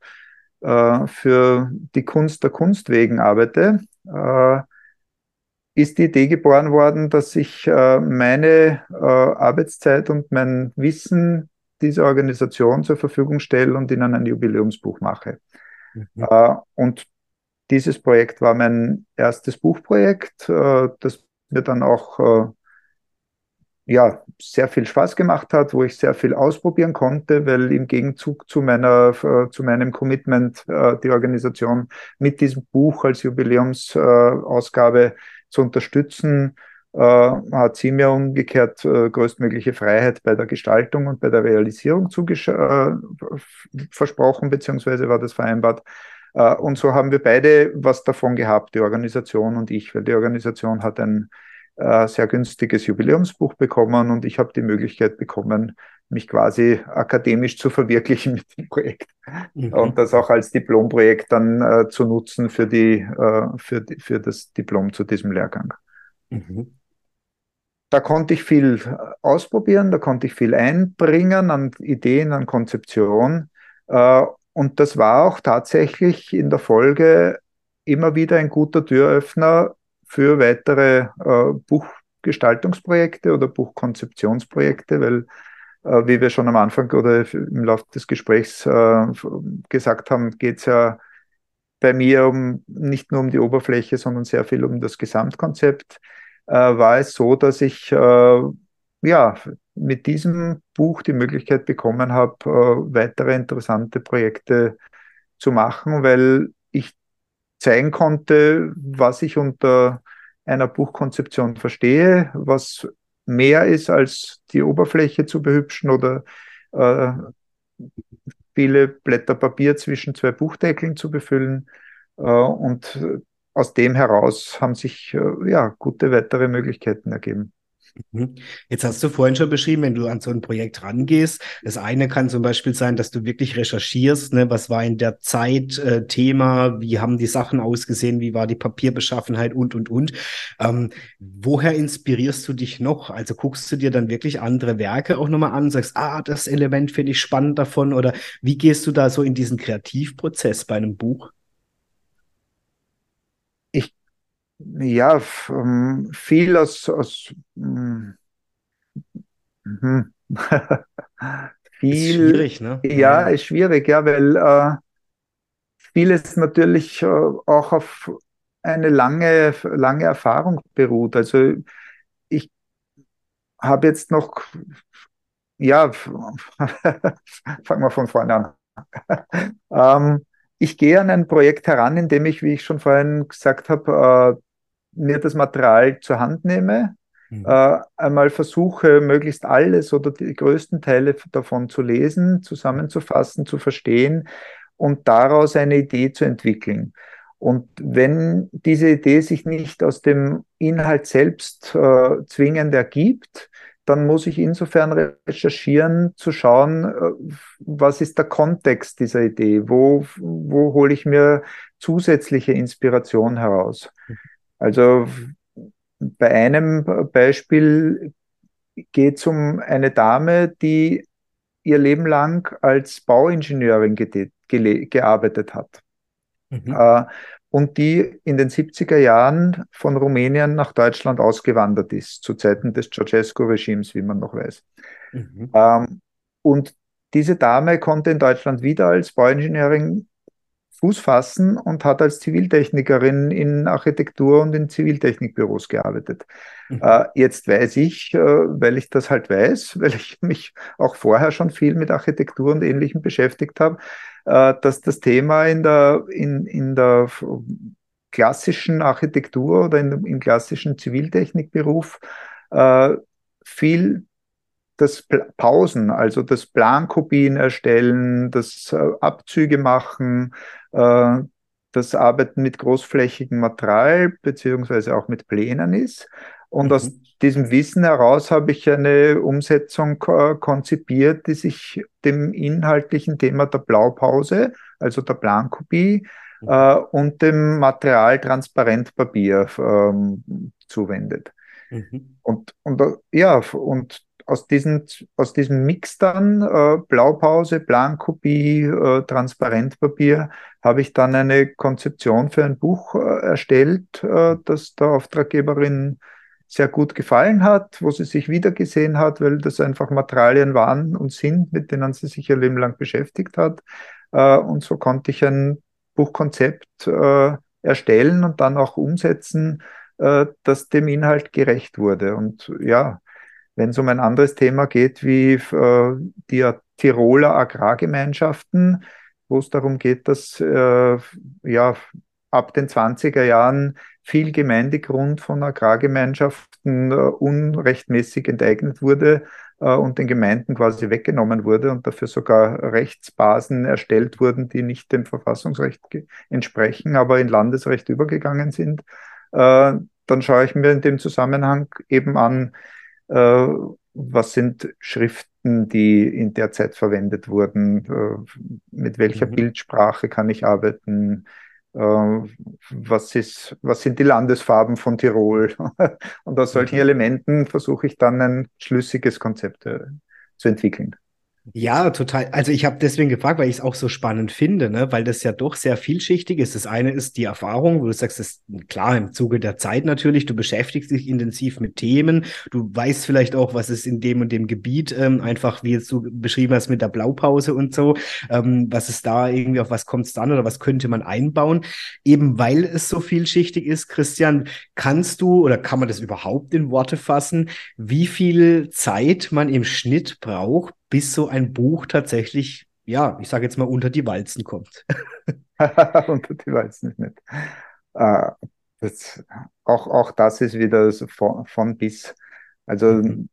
äh, für die Kunst der Kunst wegen arbeite, ist die Idee geboren worden, dass ich meine Arbeitszeit und mein Wissen dieser Organisation zur Verfügung stelle und ihnen ein Jubiläumsbuch mache. Mhm. Und dieses Projekt war mein erstes Buchprojekt, äh, das mir dann auch äh, ja, sehr viel Spaß gemacht hat, wo ich sehr viel ausprobieren konnte, weil im Gegenzug zu meiner, äh, zu meinem Commitment, die Organisation mit diesem Buch als Jubiläumsausgabe zu unterstützen, hat sie mir umgekehrt größtmögliche Freiheit bei der Gestaltung und bei der Realisierung versprochen, beziehungsweise war das vereinbart. Äh, und so haben wir beide was davon gehabt, die Organisation und ich, weil die Organisation hat ein äh, sehr günstiges Jubiläumsbuch bekommen und ich habe die Möglichkeit bekommen, mich quasi akademisch zu verwirklichen mit dem Projekt mhm. und das auch als Diplomprojekt dann äh, zu nutzen für, die, äh, für, die, für das Diplom zu diesem Lehrgang. Mhm. Da konnte ich viel ausprobieren, da konnte ich viel einbringen an Ideen, an Konzeption. Äh, und das war auch tatsächlich in der Folge immer wieder ein guter Türöffner für weitere äh, Buchgestaltungsprojekte oder Buchkonzeptionsprojekte, weil äh, wie wir schon am Anfang oder im Laufe des Gesprächs äh, gesagt haben, geht es ja bei mir um nicht nur um die Oberfläche, sondern sehr viel um das Gesamtkonzept. Äh, war es so, dass ich äh, ja mit diesem Buch die Möglichkeit bekommen habe, äh, weitere interessante Projekte zu machen, weil ich zeigen konnte, was ich unter einer Buchkonzeption verstehe, was mehr ist als die Oberfläche zu behübschen oder äh, viele Blätter Papier zwischen zwei Buchdeckeln zu befüllen. Äh, und aus dem heraus haben sich äh, ja gute weitere Möglichkeiten ergeben. Mhm. Jetzt hast du vorhin schon beschrieben, wenn du an so ein Projekt rangehst, das eine kann zum Beispiel sein, dass du wirklich recherchierst, ne, was war in der Zeit äh, Thema, wie haben die Sachen ausgesehen, wie war die Papierbeschaffenheit und, und, und. Ähm, woher inspirierst du dich noch? Also guckst du dir dann wirklich andere Werke auch nochmal an, sagst, ah, das Element finde ich spannend davon oder wie gehst du da so in diesen Kreativprozess bei einem Buch? Ja, ähm, viel aus, aus hm, mhm. viel, ist schwierig, ne? Ja, ist schwierig, ja, weil äh, vieles natürlich äh, auch auf eine lange, lange Erfahrung beruht. Also ich habe jetzt noch, ja, fangen wir von vorne an. ähm, ich gehe an ein Projekt heran, in dem ich, wie ich schon vorhin gesagt habe, äh, mir das Material zur Hand nehme, mhm. äh, einmal versuche, möglichst alles oder die größten Teile davon zu lesen, zusammenzufassen, zu verstehen und daraus eine Idee zu entwickeln. Und wenn diese Idee sich nicht aus dem Inhalt selbst äh, zwingend ergibt, dann muss ich insofern recherchieren, zu schauen, äh, was ist der Kontext dieser Idee, wo, wo hole ich mir zusätzliche Inspiration heraus. Also bei einem Beispiel geht es um eine Dame, die ihr Leben lang als Bauingenieurin ge ge gearbeitet hat. Mhm. Äh, und die in den 70er Jahren von Rumänien nach Deutschland ausgewandert ist, zu Zeiten des Ceausescu-Regimes, wie man noch weiß. Mhm. Ähm, und diese Dame konnte in Deutschland wieder als Bauingenieurin Fuß fassen und hat als Ziviltechnikerin in Architektur und in Ziviltechnikbüros gearbeitet. Mhm. Äh, jetzt weiß ich, äh, weil ich das halt weiß, weil ich mich auch vorher schon viel mit Architektur und Ähnlichem beschäftigt habe, äh, dass das Thema in der, in, in der klassischen Architektur oder in, im klassischen Ziviltechnikberuf äh, viel das Pausen, also das Plankopien erstellen, das äh, Abzüge machen, äh, das Arbeiten mit großflächigem Material beziehungsweise auch mit Plänen ist. Und mhm. aus diesem Wissen heraus habe ich eine Umsetzung konzipiert, die sich dem inhaltlichen Thema der Blaupause, also der Plankopie mhm. äh, und dem Material Transparentpapier ähm, zuwendet. Mhm. Und, und ja, und aus, diesen, aus diesem Mix dann, äh, Blaupause, Plankopie, äh, Transparentpapier, habe ich dann eine Konzeption für ein Buch äh, erstellt, äh, das der Auftraggeberin sehr gut gefallen hat, wo sie sich wiedergesehen hat, weil das einfach Materialien waren und sind, mit denen sie sich ihr Leben lang beschäftigt hat. Äh, und so konnte ich ein Buchkonzept äh, erstellen und dann auch umsetzen, äh, das dem Inhalt gerecht wurde. Und ja, wenn es um ein anderes Thema geht wie äh, die Tiroler Agrargemeinschaften, wo es darum geht, dass äh, ja ab den 20er Jahren viel Gemeindegrund von Agrargemeinschaften äh, unrechtmäßig enteignet wurde äh, und den Gemeinden quasi weggenommen wurde und dafür sogar Rechtsbasen erstellt wurden, die nicht dem Verfassungsrecht entsprechen, aber in Landesrecht übergegangen sind. Äh, dann schaue ich mir in dem Zusammenhang eben an, was sind Schrift, Fonten, die in der Zeit verwendet wurden, äh, mit welcher mhm. Bildsprache kann ich arbeiten, äh, was, ist, was sind die Landesfarben von Tirol. Und aus solchen mhm. Elementen versuche ich dann ein schlüssiges Konzept äh, zu entwickeln. Ja, total. Also ich habe deswegen gefragt, weil ich es auch so spannend finde, ne? weil das ja doch sehr vielschichtig ist. Das eine ist die Erfahrung, wo du sagst, das ist klar im Zuge der Zeit natürlich, du beschäftigst dich intensiv mit Themen, du weißt vielleicht auch, was ist in dem und dem Gebiet, ähm, einfach wie jetzt du beschrieben hast mit der Blaupause und so, ähm, was ist da irgendwie, auf was kommt es dann oder was könnte man einbauen. Eben weil es so vielschichtig ist, Christian, kannst du oder kann man das überhaupt in Worte fassen, wie viel Zeit man im Schnitt braucht, bis so ein Buch tatsächlich, ja, ich sage jetzt mal, unter die Walzen kommt. unter die Walzen nicht. Äh, das, auch, auch das ist wieder so von, von bis. Also mhm.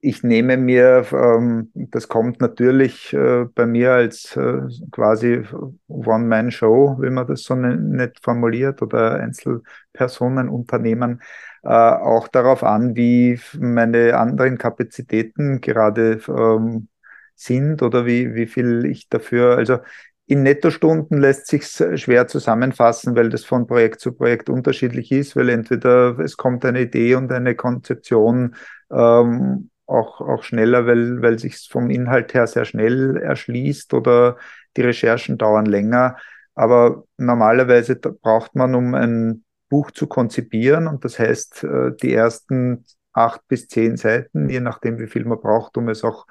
ich nehme mir, ähm, das kommt natürlich äh, bei mir als äh, quasi One-Man-Show, wie man das so nicht formuliert, oder Einzelpersonenunternehmen, äh, auch darauf an, wie meine anderen Kapazitäten gerade ähm, sind oder wie, wie viel ich dafür, also in Nettostunden lässt sich schwer zusammenfassen, weil das von Projekt zu Projekt unterschiedlich ist, weil entweder es kommt eine Idee und eine Konzeption ähm, auch, auch schneller, weil, weil sich vom Inhalt her sehr schnell erschließt oder die Recherchen dauern länger. Aber normalerweise braucht man, um ein Buch zu konzipieren. Und das heißt, äh, die ersten acht bis zehn Seiten, je nachdem, wie viel man braucht, um es auch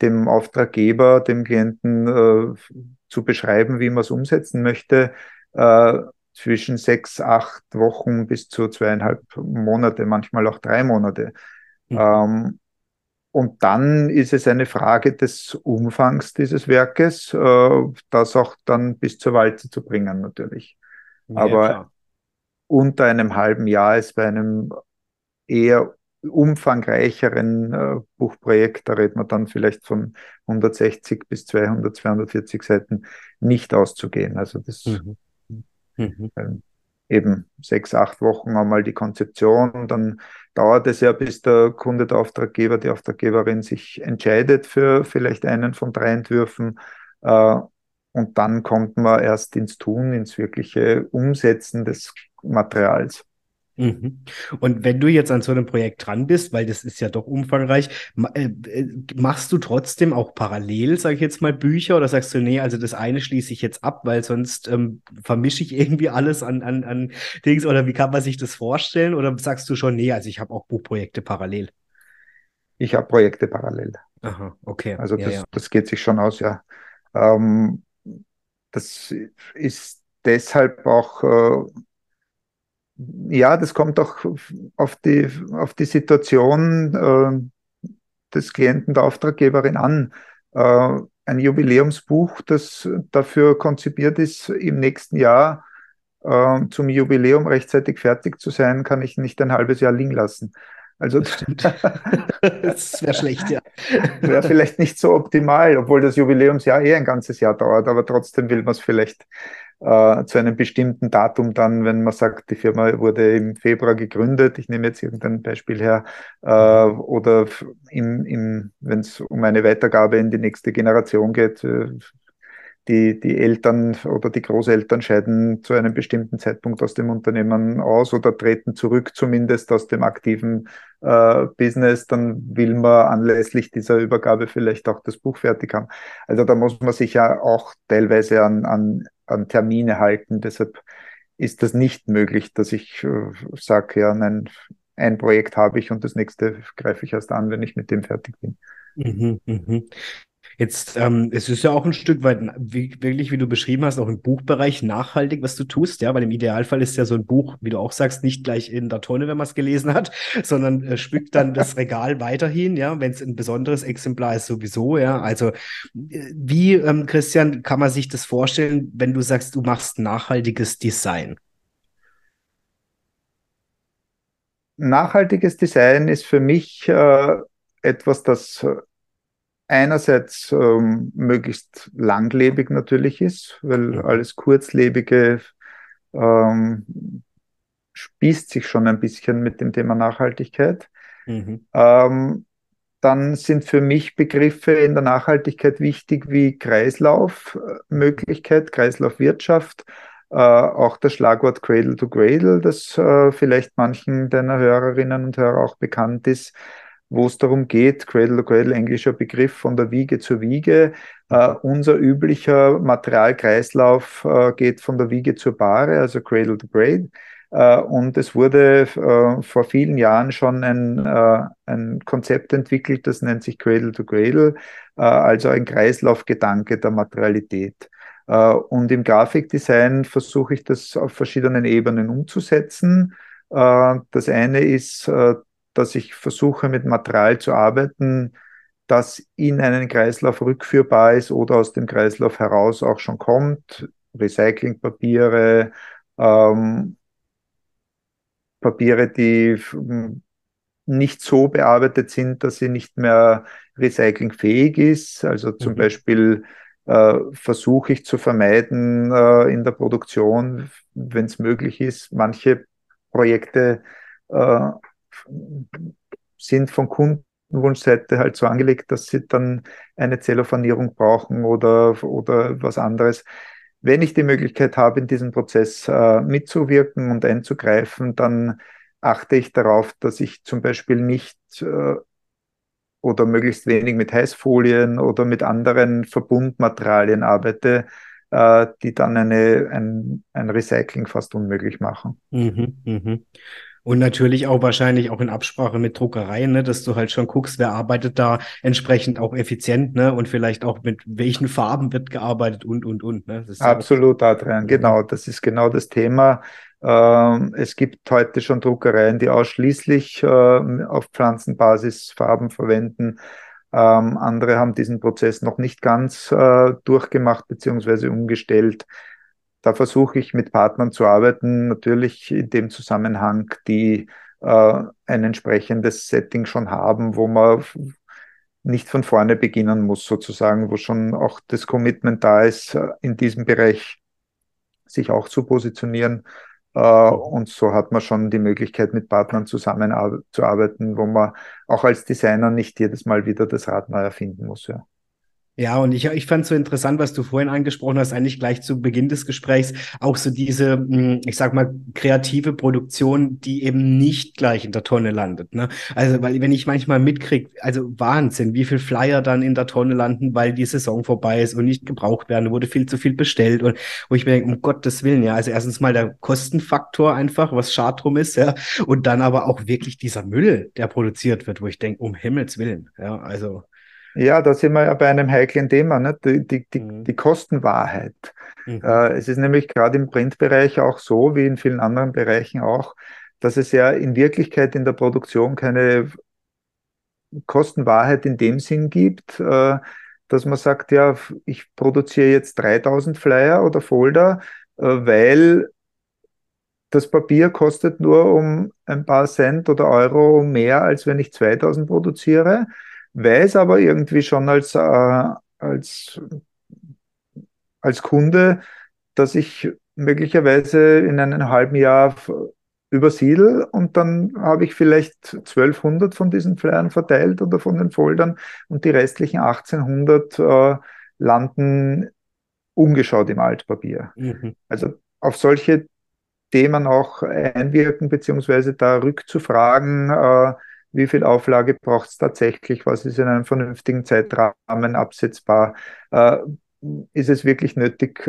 dem Auftraggeber, dem Klienten äh, zu beschreiben, wie man es umsetzen möchte, äh, zwischen sechs, acht Wochen bis zu zweieinhalb Monate, manchmal auch drei Monate. Mhm. Ähm, und dann ist es eine Frage des Umfangs dieses Werkes, äh, das auch dann bis zur Walze zu bringen, natürlich. Ja, Aber klar unter einem halben Jahr ist bei einem eher umfangreicheren äh, Buchprojekt, da redet man dann vielleicht von 160 bis 200, 240 Seiten, nicht auszugehen. Also das mhm. Mhm. Ähm, eben sechs, acht Wochen einmal die Konzeption, dann dauert es ja, bis der Kunde, der Auftraggeber, die Auftraggeberin sich entscheidet für vielleicht einen von drei Entwürfen. Äh, und dann kommt man erst ins Tun, ins wirkliche Umsetzen des Materials. Mhm. Und wenn du jetzt an so einem Projekt dran bist, weil das ist ja doch umfangreich, äh, äh, machst du trotzdem auch parallel, sage ich jetzt mal, Bücher oder sagst du, nee, also das eine schließe ich jetzt ab, weil sonst ähm, vermische ich irgendwie alles an, an, an Dings oder wie kann man sich das vorstellen? Oder sagst du schon, nee, also ich habe auch Buchprojekte parallel? Ich habe Projekte parallel. Aha, okay. Also das, ja. das geht sich schon aus, ja. Ähm, das ist deshalb auch äh, ja, das kommt auch auf die, auf die Situation äh, des Klienten, der Auftraggeberin an. Äh, ein Jubiläumsbuch, das dafür konzipiert ist, im nächsten Jahr äh, zum Jubiläum rechtzeitig fertig zu sein, kann ich nicht ein halbes Jahr liegen lassen. Also das, das wäre schlecht, ja. Wäre vielleicht nicht so optimal, obwohl das Jubiläumsjahr eh ein ganzes Jahr dauert, aber trotzdem will man es vielleicht äh, zu einem bestimmten Datum dann, wenn man sagt, die Firma wurde im Februar gegründet, ich nehme jetzt irgendein Beispiel her, äh, oder wenn es um eine Weitergabe in die nächste Generation geht, äh, die, die Eltern oder die Großeltern scheiden zu einem bestimmten Zeitpunkt aus dem Unternehmen aus oder treten zurück zumindest aus dem aktiven äh, Business, dann will man anlässlich dieser Übergabe vielleicht auch das Buch fertig haben. Also da muss man sich ja auch teilweise an, an an Termine halten. Deshalb ist das nicht möglich, dass ich äh, sage, ja, nein, ein Projekt habe ich und das nächste greife ich erst an, wenn ich mit dem fertig bin. Mhm, mhm. Jetzt, ähm, es ist ja auch ein Stück weit, wie, wirklich, wie du beschrieben hast, auch im Buchbereich nachhaltig, was du tust, ja, weil im Idealfall ist ja so ein Buch, wie du auch sagst, nicht gleich in der Tonne, wenn man es gelesen hat, sondern äh, spückt dann das Regal weiterhin, ja, wenn es ein besonderes Exemplar ist, sowieso, ja. Also, wie, ähm, Christian, kann man sich das vorstellen, wenn du sagst, du machst nachhaltiges Design? Nachhaltiges Design ist für mich äh, etwas, das einerseits ähm, möglichst langlebig natürlich ist, weil alles kurzlebige ähm, spießt sich schon ein bisschen mit dem Thema Nachhaltigkeit. Mhm. Ähm, dann sind für mich Begriffe in der Nachhaltigkeit wichtig wie Kreislaufmöglichkeit, Kreislaufwirtschaft, äh, auch das Schlagwort Cradle to Cradle, das äh, vielleicht manchen deiner Hörerinnen und Hörer auch bekannt ist, wo es darum geht, Cradle to Cradle, englischer Begriff von der Wiege zur Wiege. Uh, unser üblicher Materialkreislauf uh, geht von der Wiege zur Bahre, also Cradle to Cradle. Uh, und es wurde vor vielen Jahren schon ein, ein Konzept entwickelt, das nennt sich Cradle to Cradle, also ein Kreislaufgedanke der Materialität. und im Grafikdesign versuche ich das auf verschiedenen Ebenen umzusetzen. das eine ist dass ich versuche, mit Material zu arbeiten, das in einen Kreislauf rückführbar ist oder aus dem Kreislauf heraus auch schon kommt. Recyclingpapiere, ähm, Papiere, die nicht so bearbeitet sind, dass sie nicht mehr recyclingfähig ist. Also zum mhm. Beispiel äh, versuche ich zu vermeiden äh, in der Produktion, wenn es möglich ist, manche Projekte äh, sind von Kundenwunschseite halt so angelegt, dass sie dann eine Zellophanierung brauchen oder, oder was anderes. Wenn ich die Möglichkeit habe, in diesem Prozess äh, mitzuwirken und einzugreifen, dann achte ich darauf, dass ich zum Beispiel nicht äh, oder möglichst wenig mit Heißfolien oder mit anderen Verbundmaterialien arbeite, äh, die dann eine, ein, ein Recycling fast unmöglich machen. Mhm, mh. Und natürlich auch wahrscheinlich auch in Absprache mit Druckereien, ne, dass du halt schon guckst, wer arbeitet da entsprechend auch effizient, ne, und vielleicht auch mit welchen Farben wird gearbeitet und, und, und, ne. Absolut, Adrian, genau. Das ist genau das Thema. Ähm, es gibt heute schon Druckereien, die ausschließlich äh, auf Pflanzenbasis Farben verwenden. Ähm, andere haben diesen Prozess noch nicht ganz äh, durchgemacht beziehungsweise umgestellt. Da versuche ich mit Partnern zu arbeiten, natürlich in dem Zusammenhang, die äh, ein entsprechendes Setting schon haben, wo man nicht von vorne beginnen muss, sozusagen, wo schon auch das Commitment da ist, äh, in diesem Bereich sich auch zu positionieren. Äh, und so hat man schon die Möglichkeit, mit Partnern zusammenzuarbeiten, wo man auch als Designer nicht jedes Mal wieder das Rad neu erfinden muss. Ja. Ja, und ich, ich fand so interessant, was du vorhin angesprochen hast, eigentlich gleich zu Beginn des Gesprächs, auch so diese, hm, ich sag mal, kreative Produktion, die eben nicht gleich in der Tonne landet. Ne? Also, weil wenn ich manchmal mitkriege, also Wahnsinn, wie viel Flyer dann in der Tonne landen, weil die Saison vorbei ist und nicht gebraucht werden, wurde viel zu viel bestellt und wo ich mir denke, um Gottes Willen, ja, also erstens mal der Kostenfaktor einfach, was schad drum ist, ja, und dann aber auch wirklich dieser Müll, der produziert wird, wo ich denke, um Himmels Willen, ja, also. Ja, da sind wir ja bei einem heiklen Thema, ne? die, die, die, mhm. die Kostenwahrheit. Mhm. Äh, es ist nämlich gerade im Printbereich auch so, wie in vielen anderen Bereichen auch, dass es ja in Wirklichkeit in der Produktion keine Kostenwahrheit in dem Sinn gibt, äh, dass man sagt, ja, ich produziere jetzt 3000 Flyer oder Folder, äh, weil das Papier kostet nur um ein paar Cent oder Euro mehr, als wenn ich 2000 produziere weiß aber irgendwie schon als, äh, als, als Kunde, dass ich möglicherweise in einem halben Jahr übersiedel und dann habe ich vielleicht 1200 von diesen Flyern verteilt oder von den Foldern und die restlichen 1800 äh, landen ungeschaut im Altpapier. Mhm. Also auf solche Themen auch einwirken, beziehungsweise da rückzufragen, äh, wie viel Auflage braucht es tatsächlich, was ist in einem vernünftigen Zeitrahmen absetzbar, äh, ist es wirklich nötig,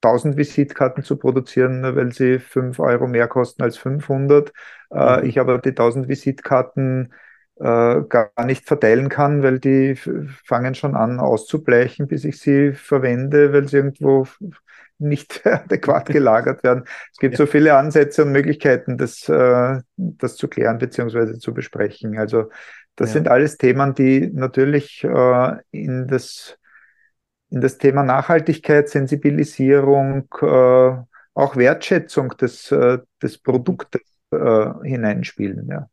1000 äh, Visitkarten zu produzieren, weil sie 5 Euro mehr kosten als 500. Äh, mhm. Ich aber die 1000 Visitkarten äh, gar nicht verteilen kann, weil die fangen schon an auszubleichen, bis ich sie verwende, weil sie irgendwo nicht adäquat gelagert werden. Es gibt ja. so viele Ansätze und Möglichkeiten, das, äh, das zu klären bzw. zu besprechen. Also das ja. sind alles Themen, die natürlich äh, in, das, in das Thema Nachhaltigkeit, Sensibilisierung, äh, auch Wertschätzung des, des Produktes hineinspielen. Ja.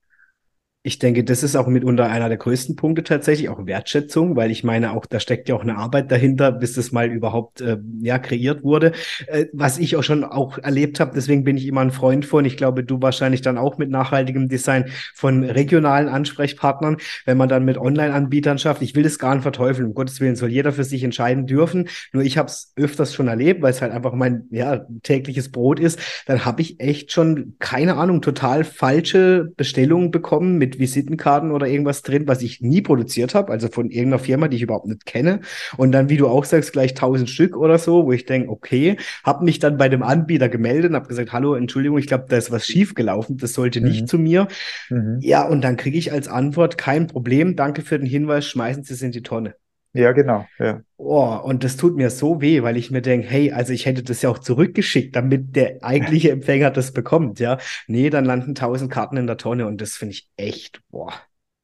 Ich denke, das ist auch mitunter einer der größten Punkte tatsächlich, auch Wertschätzung, weil ich meine, auch da steckt ja auch eine Arbeit dahinter, bis das mal überhaupt äh, ja kreiert wurde. Äh, was ich auch schon auch erlebt habe, deswegen bin ich immer ein Freund von, ich glaube, du wahrscheinlich dann auch mit nachhaltigem Design von regionalen Ansprechpartnern, wenn man dann mit Online-Anbietern schafft. Ich will das gar nicht verteufeln, um Gottes Willen soll jeder für sich entscheiden dürfen. Nur ich habe es öfters schon erlebt, weil es halt einfach mein ja, tägliches Brot ist. Dann habe ich echt schon, keine Ahnung, total falsche Bestellungen bekommen mit mit Visitenkarten oder irgendwas drin, was ich nie produziert habe, also von irgendeiner Firma, die ich überhaupt nicht kenne. Und dann, wie du auch sagst, gleich tausend Stück oder so, wo ich denke, okay, habe mich dann bei dem Anbieter gemeldet und habe gesagt, hallo, Entschuldigung, ich glaube, da ist was schief gelaufen, das sollte nicht mhm. zu mir. Mhm. Ja, und dann kriege ich als Antwort kein Problem, danke für den Hinweis, schmeißen Sie es in die Tonne. Ja, genau. Ja. Oh, und das tut mir so weh, weil ich mir denke, hey, also ich hätte das ja auch zurückgeschickt, damit der eigentliche Empfänger das bekommt, ja. Nee, dann landen tausend Karten in der Tonne und das finde ich echt, boah.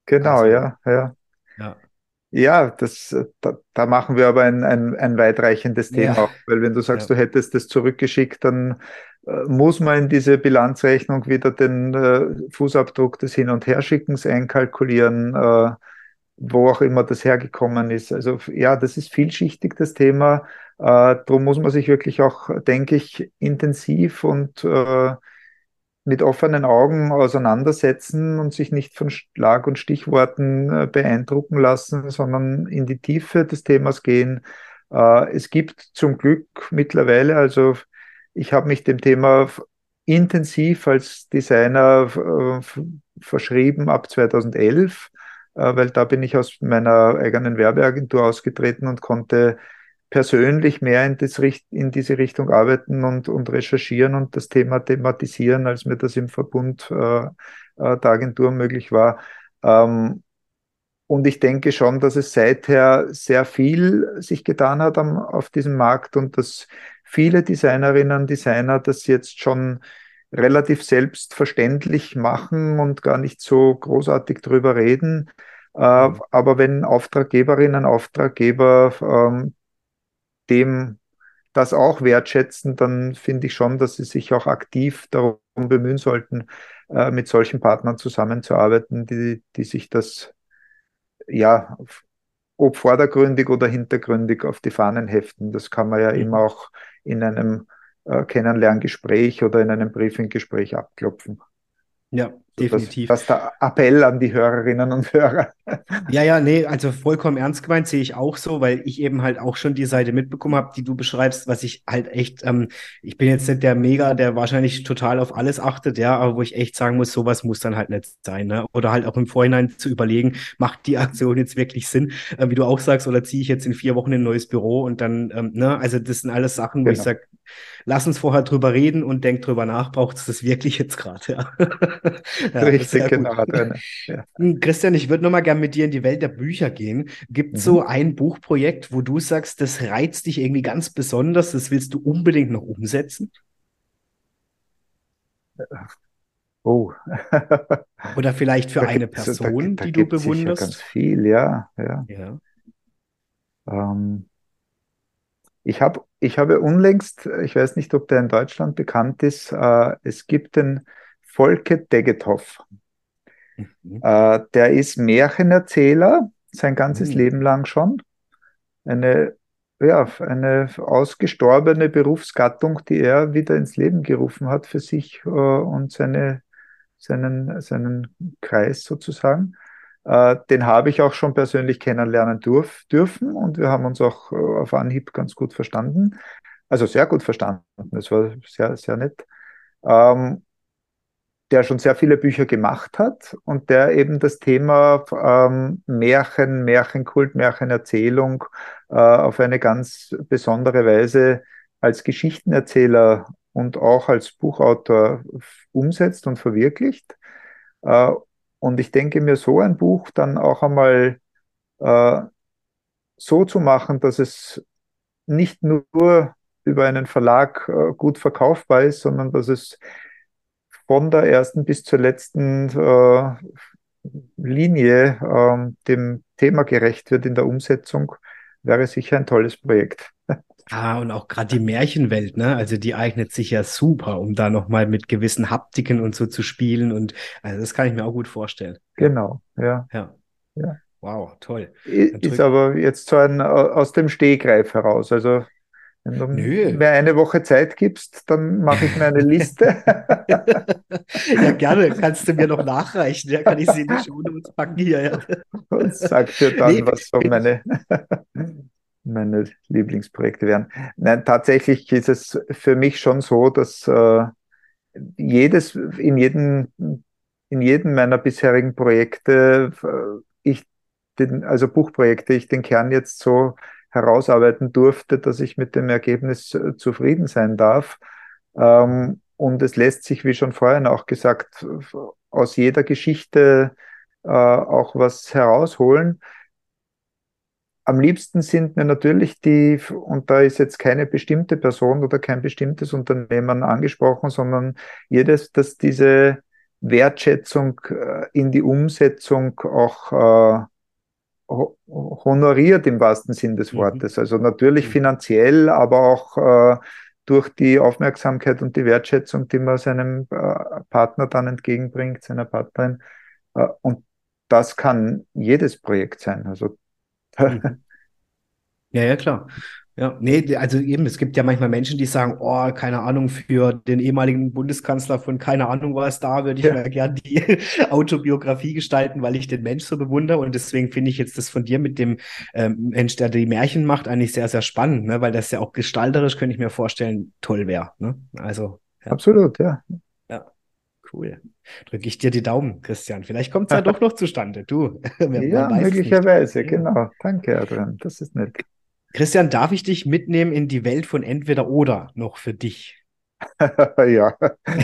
Genau, also, ja, ja. Ja. Ja, das, da, da, machen wir aber ein, ein, ein weitreichendes Thema, ja. weil wenn du sagst, ja. du hättest das zurückgeschickt, dann äh, muss man in diese Bilanzrechnung wieder den äh, Fußabdruck des Hin- und Herschickens einkalkulieren. Äh, wo auch immer das hergekommen ist. Also ja, das ist vielschichtig, das Thema. Äh, darum muss man sich wirklich auch, denke ich, intensiv und äh, mit offenen Augen auseinandersetzen und sich nicht von Schlag- und Stichworten äh, beeindrucken lassen, sondern in die Tiefe des Themas gehen. Äh, es gibt zum Glück mittlerweile, also ich habe mich dem Thema intensiv als Designer äh, verschrieben ab 2011 äh, weil da bin ich aus meiner eigenen Werbeagentur ausgetreten und konnte persönlich mehr in, das, in diese Richtung arbeiten und, und, recherchieren und das Thema thematisieren, als mir das im Verbund äh, äh, der Agentur möglich war. Ähm, und ich denke schon, dass es seither sehr viel sich getan hat am, auf diesem Markt und dass viele Designerinnen, Designer das jetzt schon relativ selbstverständlich machen und gar nicht so großartig drüber reden. Äh, mhm. aber wenn Auftraggeberinnen, Auftraggeber ähm, dem das auch wertschätzen, dann finde ich schon, dass sie sich auch aktiv darum bemühen sollten, äh, mit solchen Partnern zusammenzuarbeiten, die, die sich das ja ob vordergründig oder hintergründig auf die Fahnen heften. Das kann man ja mhm. immer auch in einem äh, Kennenlerngespräch oder in einem Briefinggespräch abklopfen. Ja, definitiv. Das, das der Appell an die Hörerinnen und Hörer. Ja, ja, nee, also vollkommen ernst gemeint sehe ich auch so, weil ich eben halt auch schon die Seite mitbekommen habe, die du beschreibst, was ich halt echt, ähm, ich bin jetzt nicht der Mega, der wahrscheinlich total auf alles achtet, ja, aber wo ich echt sagen muss, sowas muss dann halt nicht sein, ne? Oder halt auch im Vorhinein zu überlegen, macht die Aktion jetzt wirklich Sinn, äh, wie du auch sagst, oder ziehe ich jetzt in vier Wochen in ein neues Büro und dann, ähm, ne, also das sind alles Sachen, wo genau. ich sage, lass uns vorher drüber reden und denk drüber nach, braucht es das wirklich jetzt gerade, ja. Ja. Richtig, genau. Ja. Hm, Christian, ich würde nochmal gerne mit dir in die Welt der Bücher gehen. Gibt es mhm. so ein Buchprojekt, wo du sagst, das reizt dich irgendwie ganz besonders, das willst du unbedingt noch umsetzen? Oh. Oder vielleicht für da eine Person, da, da die du bewunderst? ganz viel, ja. ja. ja. Ähm, ich, hab, ich habe unlängst, ich weiß nicht, ob der in Deutschland bekannt ist, äh, es gibt den Volke Degethoff. Mhm. Äh, der ist Märchenerzähler, sein ganzes mhm. Leben lang schon. Eine, ja, eine ausgestorbene Berufsgattung, die er wieder ins Leben gerufen hat für sich äh, und seine, seinen, seinen Kreis sozusagen. Äh, den habe ich auch schon persönlich kennenlernen durf, dürfen und wir haben uns auch äh, auf Anhieb ganz gut verstanden. Also sehr gut verstanden. Das war sehr, sehr nett. Ähm, der schon sehr viele Bücher gemacht hat und der eben das Thema ähm, Märchen, Märchenkult, Märchenerzählung äh, auf eine ganz besondere Weise als Geschichtenerzähler und auch als Buchautor umsetzt und verwirklicht. Äh, und ich denke mir, so ein Buch dann auch einmal äh, so zu machen, dass es nicht nur über einen Verlag äh, gut verkaufbar ist, sondern dass es von der ersten bis zur letzten äh, Linie äh, dem Thema gerecht wird in der Umsetzung, wäre sicher ein tolles Projekt. Ah, und auch gerade die Märchenwelt, ne? Also die eignet sich ja super, um da nochmal mit gewissen Haptiken und so zu spielen. Und also das kann ich mir auch gut vorstellen. Genau, ja. Ja. ja. Wow, toll. Ist aber jetzt so ein aus dem Stehgreif heraus. Also wenn du Nö. mir eine Woche Zeit gibst, dann mache ich mir eine Liste. ja, gerne. Kannst du mir noch nachreichen? Ja, kann ich sie in die Shownotes packen hier. Ja. Und sag dir dann, nee, was so meine, meine Lieblingsprojekte wären. Nein, tatsächlich ist es für mich schon so, dass äh, jedes, in jedem, in jedem meiner bisherigen Projekte äh, ich den, also Buchprojekte, ich den Kern jetzt so herausarbeiten durfte, dass ich mit dem Ergebnis äh, zufrieden sein darf. Ähm, und es lässt sich, wie schon vorhin auch gesagt, aus jeder Geschichte äh, auch was herausholen. Am liebsten sind mir natürlich die, und da ist jetzt keine bestimmte Person oder kein bestimmtes Unternehmen angesprochen, sondern jedes, das diese Wertschätzung äh, in die Umsetzung auch honoriert im wahrsten Sinn des mhm. Wortes. Also natürlich mhm. finanziell, aber auch äh, durch die Aufmerksamkeit und die Wertschätzung, die man seinem äh, Partner dann entgegenbringt, seiner Partnerin. Äh, und das kann jedes Projekt sein. Also mhm. Ja, ja, klar. Ja, nee, also eben, es gibt ja manchmal Menschen, die sagen, oh, keine Ahnung, für den ehemaligen Bundeskanzler von keine Ahnung was da, würde ich ja. mir gerne die Autobiografie gestalten, weil ich den Mensch so bewundere. Und deswegen finde ich jetzt das von dir mit dem ähm, Mensch, der die Märchen macht, eigentlich sehr, sehr spannend, ne? weil das ja auch gestalterisch, könnte ich mir vorstellen, toll wäre. Ne? Also. Ja. Absolut, ja. Ja. Cool. Drücke ich dir die Daumen, Christian. Vielleicht kommt es ja doch noch zustande. Du. ja, möglicherweise, genau. Danke, Adrian. Das ist nett. Christian, darf ich dich mitnehmen in die Welt von entweder oder noch für dich? ja,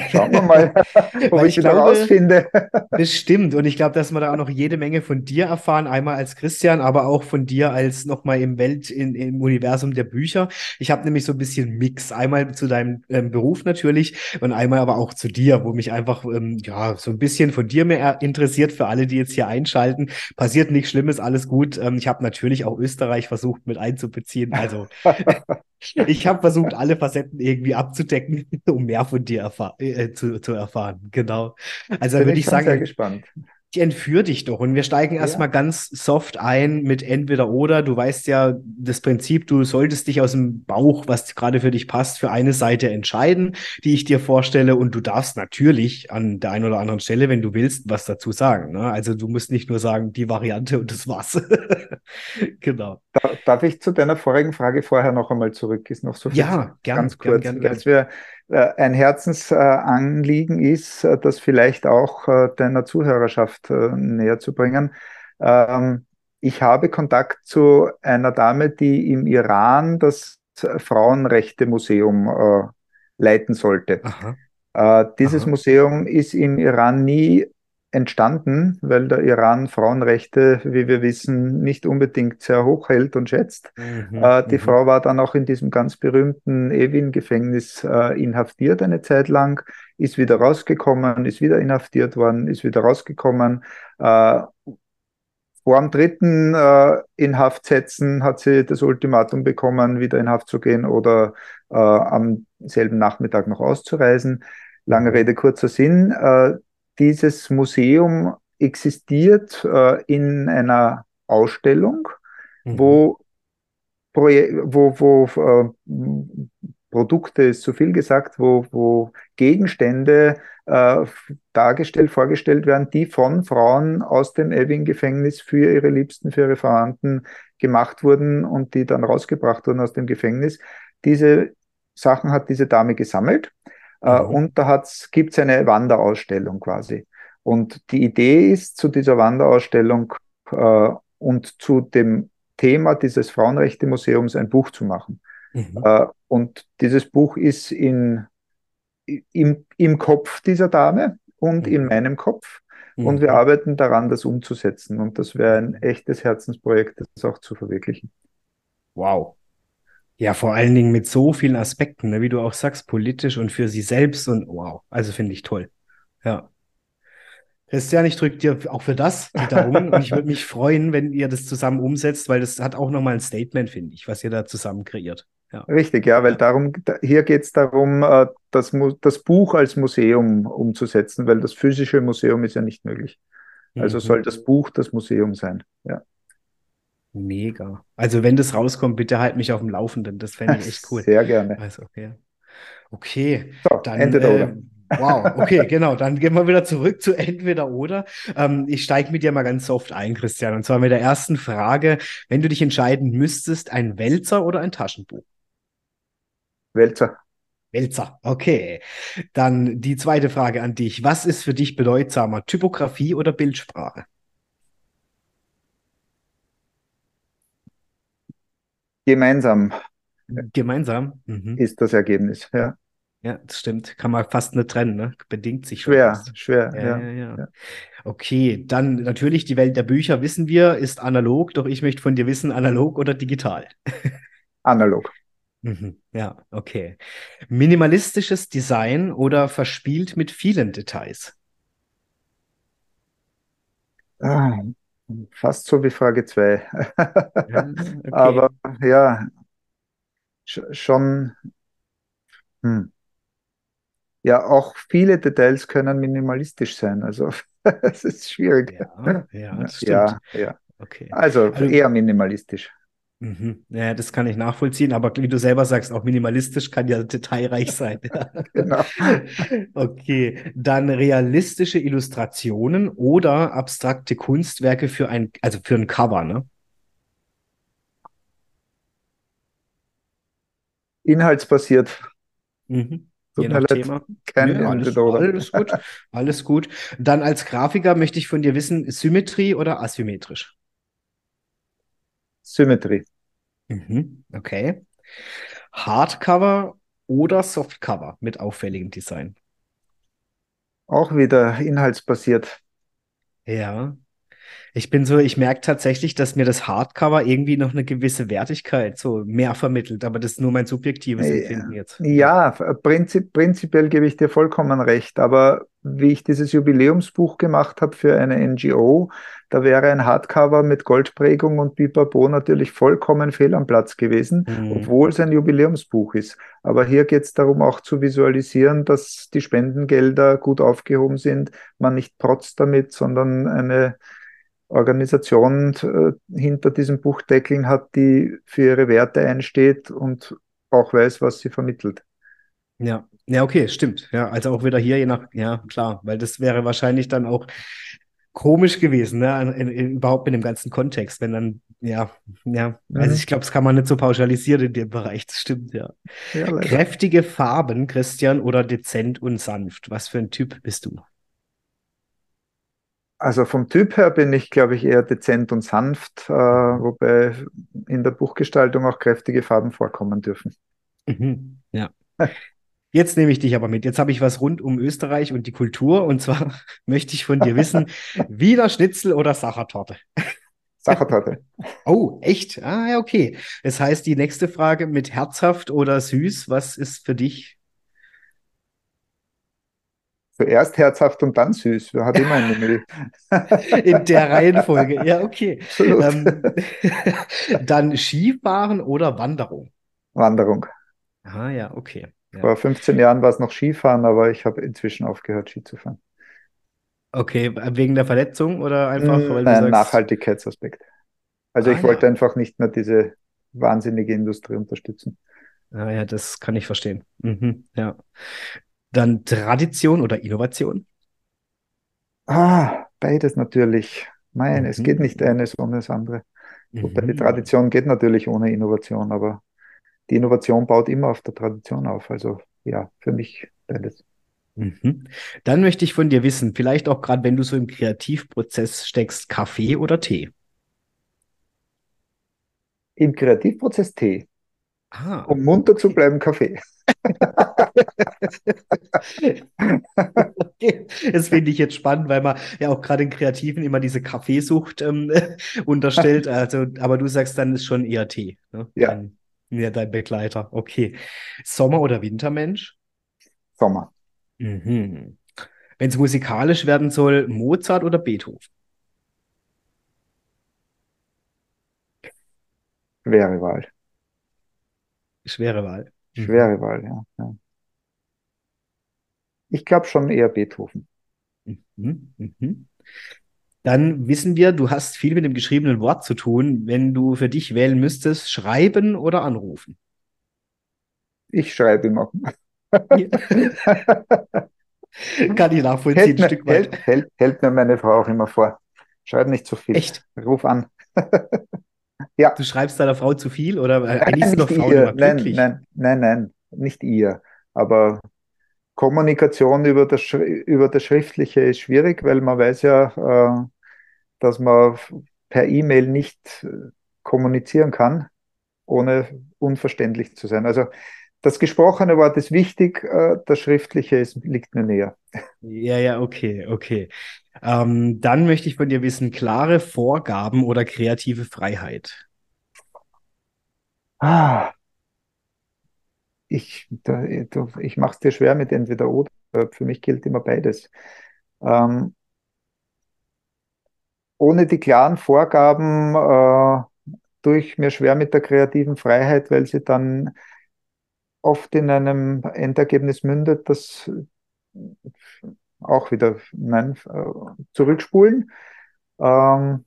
schauen wir mal, ob ich, ich wieder rausfinde. Bestimmt. Und ich glaube, dass wir da auch noch jede Menge von dir erfahren. Einmal als Christian, aber auch von dir als nochmal im Welt, in, im Universum der Bücher. Ich habe nämlich so ein bisschen Mix. Einmal zu deinem ähm, Beruf natürlich und einmal aber auch zu dir, wo mich einfach, ähm, ja, so ein bisschen von dir mehr interessiert für alle, die jetzt hier einschalten. Passiert nichts Schlimmes, alles gut. Ähm, ich habe natürlich auch Österreich versucht mit einzubeziehen. Also ich habe versucht, alle Facetten irgendwie abzudecken, um mehr von dir äh, zu, zu, erfahren. Genau. Also würde ich sagen, sehr gespannt ich entführe dich doch. Und wir steigen erstmal ja. ganz soft ein mit entweder oder. Du weißt ja das Prinzip, du solltest dich aus dem Bauch, was gerade für dich passt, für eine Seite entscheiden, die ich dir vorstelle. Und du darfst natürlich an der einen oder anderen Stelle, wenn du willst, was dazu sagen. Ne? Also du musst nicht nur sagen, die Variante und das war's. genau. Darf ich zu deiner vorigen Frage vorher noch einmal zurück? Ist noch so viel ja, gern, ganz kurz, gern, gern, gern. Äh, ein Herzensanliegen ist, äh, das vielleicht auch äh, deiner Zuhörerschaft näher zu bringen. Ähm, ich habe Kontakt zu einer Dame, die im Iran das Frauenrechte-Museum leiten sollte. Aha. Dieses Aha. Museum ist im Iran nie entstanden, weil der Iran Frauenrechte, wie wir wissen, nicht unbedingt sehr hoch hält und schätzt. Mhm, äh, die mhm. Frau war dann auch in diesem ganz berühmten Evin-Gefängnis äh, inhaftiert eine Zeit lang, ist wieder rausgekommen, ist wieder inhaftiert worden, ist wieder rausgekommen. Äh, vor dem dritten äh, in Haft setzen hat sie das Ultimatum bekommen, wieder in Haft zu gehen oder äh, am selben Nachmittag noch auszureisen. Lange mhm. Rede, kurzer Sinn. Dieses Museum existiert äh, in einer Ausstellung, mhm. wo, wo, wo äh, Produkte ist zu viel gesagt, wo, wo Gegenstände äh, dargestellt, vorgestellt werden, die von Frauen aus dem Evin-Gefängnis für ihre Liebsten, für ihre Verwandten gemacht wurden und die dann rausgebracht wurden aus dem Gefängnis. Diese Sachen hat diese Dame gesammelt äh, mhm. Und da gibt es eine Wanderausstellung quasi. Und die Idee ist, zu dieser Wanderausstellung äh, und zu dem Thema dieses Frauenrechte-Museums ein Buch zu machen. Mhm. Äh, und dieses Buch ist in, im, im Kopf dieser Dame und mhm. in meinem Kopf. Und wir mhm. arbeiten daran, das umzusetzen. Und das wäre ein echtes Herzensprojekt, das auch zu verwirklichen. Wow. Ja, vor allen Dingen mit so vielen Aspekten, ne, wie du auch sagst, politisch und für sie selbst und wow, also finde ich toll. Ja. Christian, ich drücke dir auch für das die Daumen und ich würde mich freuen, wenn ihr das zusammen umsetzt, weil das hat auch nochmal ein Statement, finde ich, was ihr da zusammen kreiert. Ja. Richtig, ja, weil darum, hier geht es darum, äh, das, das Buch als Museum umzusetzen, weil das physische Museum ist ja nicht möglich. Also mhm. soll das Buch das Museum sein. Ja. Mega. Also wenn das rauskommt, bitte halt mich auf dem Laufenden. Das fände ich echt cool. Sehr gerne. Also, okay. Okay. So, dann, entweder äh, oder. Wow, okay, genau. Dann gehen wir wieder zurück zu entweder oder. Ähm, ich steige mit dir mal ganz soft ein, Christian. Und zwar mit der ersten Frage. Wenn du dich entscheiden müsstest, ein Wälzer oder ein Taschenbuch? Wälzer. Wälzer, okay. Dann die zweite Frage an dich. Was ist für dich bedeutsamer, Typografie oder Bildsprache? Gemeinsam. Gemeinsam mhm. ist das Ergebnis, ja. Ja, das stimmt. Kann man fast nicht trennen, ne? Bedingt sich schwer. Fast. Schwer, ja, ja, ja, ja. Okay, dann natürlich die Welt der Bücher, wissen wir, ist analog, doch ich möchte von dir wissen, analog oder digital? Analog. Mhm, ja, okay. Minimalistisches Design oder verspielt mit vielen Details? Ah, fast so wie Frage 2. Ja, okay. Aber ja, schon. Hm. Ja, auch viele Details können minimalistisch sein. Also es ist schwierig. Ja, ja, das stimmt. Ja, ja. Okay. Also, also eher minimalistisch. Mhm. Ja, das kann ich nachvollziehen, aber wie du selber sagst, auch minimalistisch kann ja detailreich sein. genau. Okay, dann realistische Illustrationen oder abstrakte Kunstwerke für ein, also für ein Cover, ne? Inhaltsbasiert. Mhm. Je nach Thema. Ja, alles, alles gut, alles gut. Dann als Grafiker möchte ich von dir wissen, Symmetrie oder asymmetrisch? Symmetry. Mhm, okay. Hardcover oder Softcover mit auffälligem Design? Auch wieder inhaltsbasiert. Ja. Ich bin so, ich merke tatsächlich, dass mir das Hardcover irgendwie noch eine gewisse Wertigkeit so mehr vermittelt, aber das ist nur mein subjektives äh, Empfinden jetzt. Ja, prinzip, prinzipiell gebe ich dir vollkommen recht, aber wie ich dieses Jubiläumsbuch gemacht habe für eine NGO, da wäre ein Hardcover mit Goldprägung und Pipapo natürlich vollkommen fehl am Platz gewesen, mhm. obwohl es ein Jubiläumsbuch ist. Aber hier geht es darum, auch zu visualisieren, dass die Spendengelder gut aufgehoben sind, man nicht protzt damit, sondern eine Organisation äh, hinter diesem Buchdeckeln hat, die für ihre Werte einsteht und auch weiß, was sie vermittelt. Ja, ja, okay, stimmt. Ja, also auch wieder hier, je nach, ja, klar, weil das wäre wahrscheinlich dann auch komisch gewesen, ne? In, in, überhaupt in dem ganzen Kontext, wenn dann, ja, ja, mhm. also ich glaube, das kann man nicht so pauschalisieren in dem Bereich, das stimmt, ja. ja Kräftige Farben, Christian, oder dezent und sanft? Was für ein Typ bist du? Also vom Typ her bin ich, glaube ich, eher dezent und sanft, äh, wobei in der Buchgestaltung auch kräftige Farben vorkommen dürfen. Mhm, ja. Jetzt nehme ich dich aber mit. Jetzt habe ich was rund um Österreich und die Kultur. Und zwar möchte ich von dir wissen, Wiener Schnitzel oder Sachertorte? Sachertorte. Oh, echt? Ah, ja, okay. Das heißt, die nächste Frage mit herzhaft oder süß, was ist für dich Zuerst herzhaft und dann süß. Wer hat immer eine Milch? In der Reihenfolge, ja, okay. Ähm, dann Skifahren oder Wanderung? Wanderung. Ah, ja, okay. Ja. Vor 15 Jahren war es noch Skifahren, aber ich habe inzwischen aufgehört, Ski zu fahren. Okay, wegen der Verletzung oder einfach? Weil Nein, sagst... Nachhaltigkeitsaspekt. Also ah, ich wollte ja. einfach nicht mehr diese wahnsinnige Industrie unterstützen. Ah ja, das kann ich verstehen. Mhm, ja. Dann Tradition oder Innovation? Ah, beides natürlich. Nein, mhm. es geht nicht eines ohne das andere. Mhm. die Tradition geht natürlich ohne Innovation, aber die Innovation baut immer auf der Tradition auf. Also ja, für mich beides. Mhm. Dann möchte ich von dir wissen, vielleicht auch gerade, wenn du so im Kreativprozess steckst, Kaffee oder Tee? Im Kreativprozess Tee. Ah, um munter zu bleiben, Kaffee. Okay. Das finde ich jetzt spannend, weil man ja auch gerade in Kreativen immer diese Kaffeesucht ähm, unterstellt. Also, aber du sagst dann ist schon eher Tee. Ne? Ja. Dein, ja, dein Begleiter. Okay. Sommer- oder Wintermensch? Sommer. Mhm. Wenn es musikalisch werden soll, Mozart oder Beethoven? Schwere Wahl. Schwere Wahl. Mhm. Schwere Wahl, ja. ja. Ich glaube schon eher Beethoven. Mhm. Mhm. Dann wissen wir, du hast viel mit dem geschriebenen Wort zu tun. Wenn du für dich wählen müsstest, schreiben oder anrufen? Ich schreibe immer. Kann ich nachvollziehen, hält, ein Stück weit. Hält, hält, hält, mir meine Frau auch immer vor. Schreib nicht zu viel. Echt? Ruf an. ja. Du schreibst deiner Frau zu viel oder nein, eigentlich sind doch Frauen immer glücklich? Nein, nein, nein, nein, nicht ihr. Aber Kommunikation über das, über das Schriftliche ist schwierig, weil man weiß ja, äh, dass man per E-Mail nicht äh, kommunizieren kann, ohne unverständlich zu sein. Also das gesprochene Wort ist wichtig, äh, das Schriftliche ist, liegt mir näher. Ja, ja, okay, okay. Ähm, dann möchte ich von dir wissen, klare Vorgaben oder kreative Freiheit? Ah, ich, ich mache es dir schwer mit entweder oder. Für mich gilt immer beides. Ähm, ohne die klaren Vorgaben äh, tue ich mir schwer mit der kreativen Freiheit, weil sie dann oft in einem Endergebnis mündet, das auch wieder nein, äh, zurückspulen. Ähm,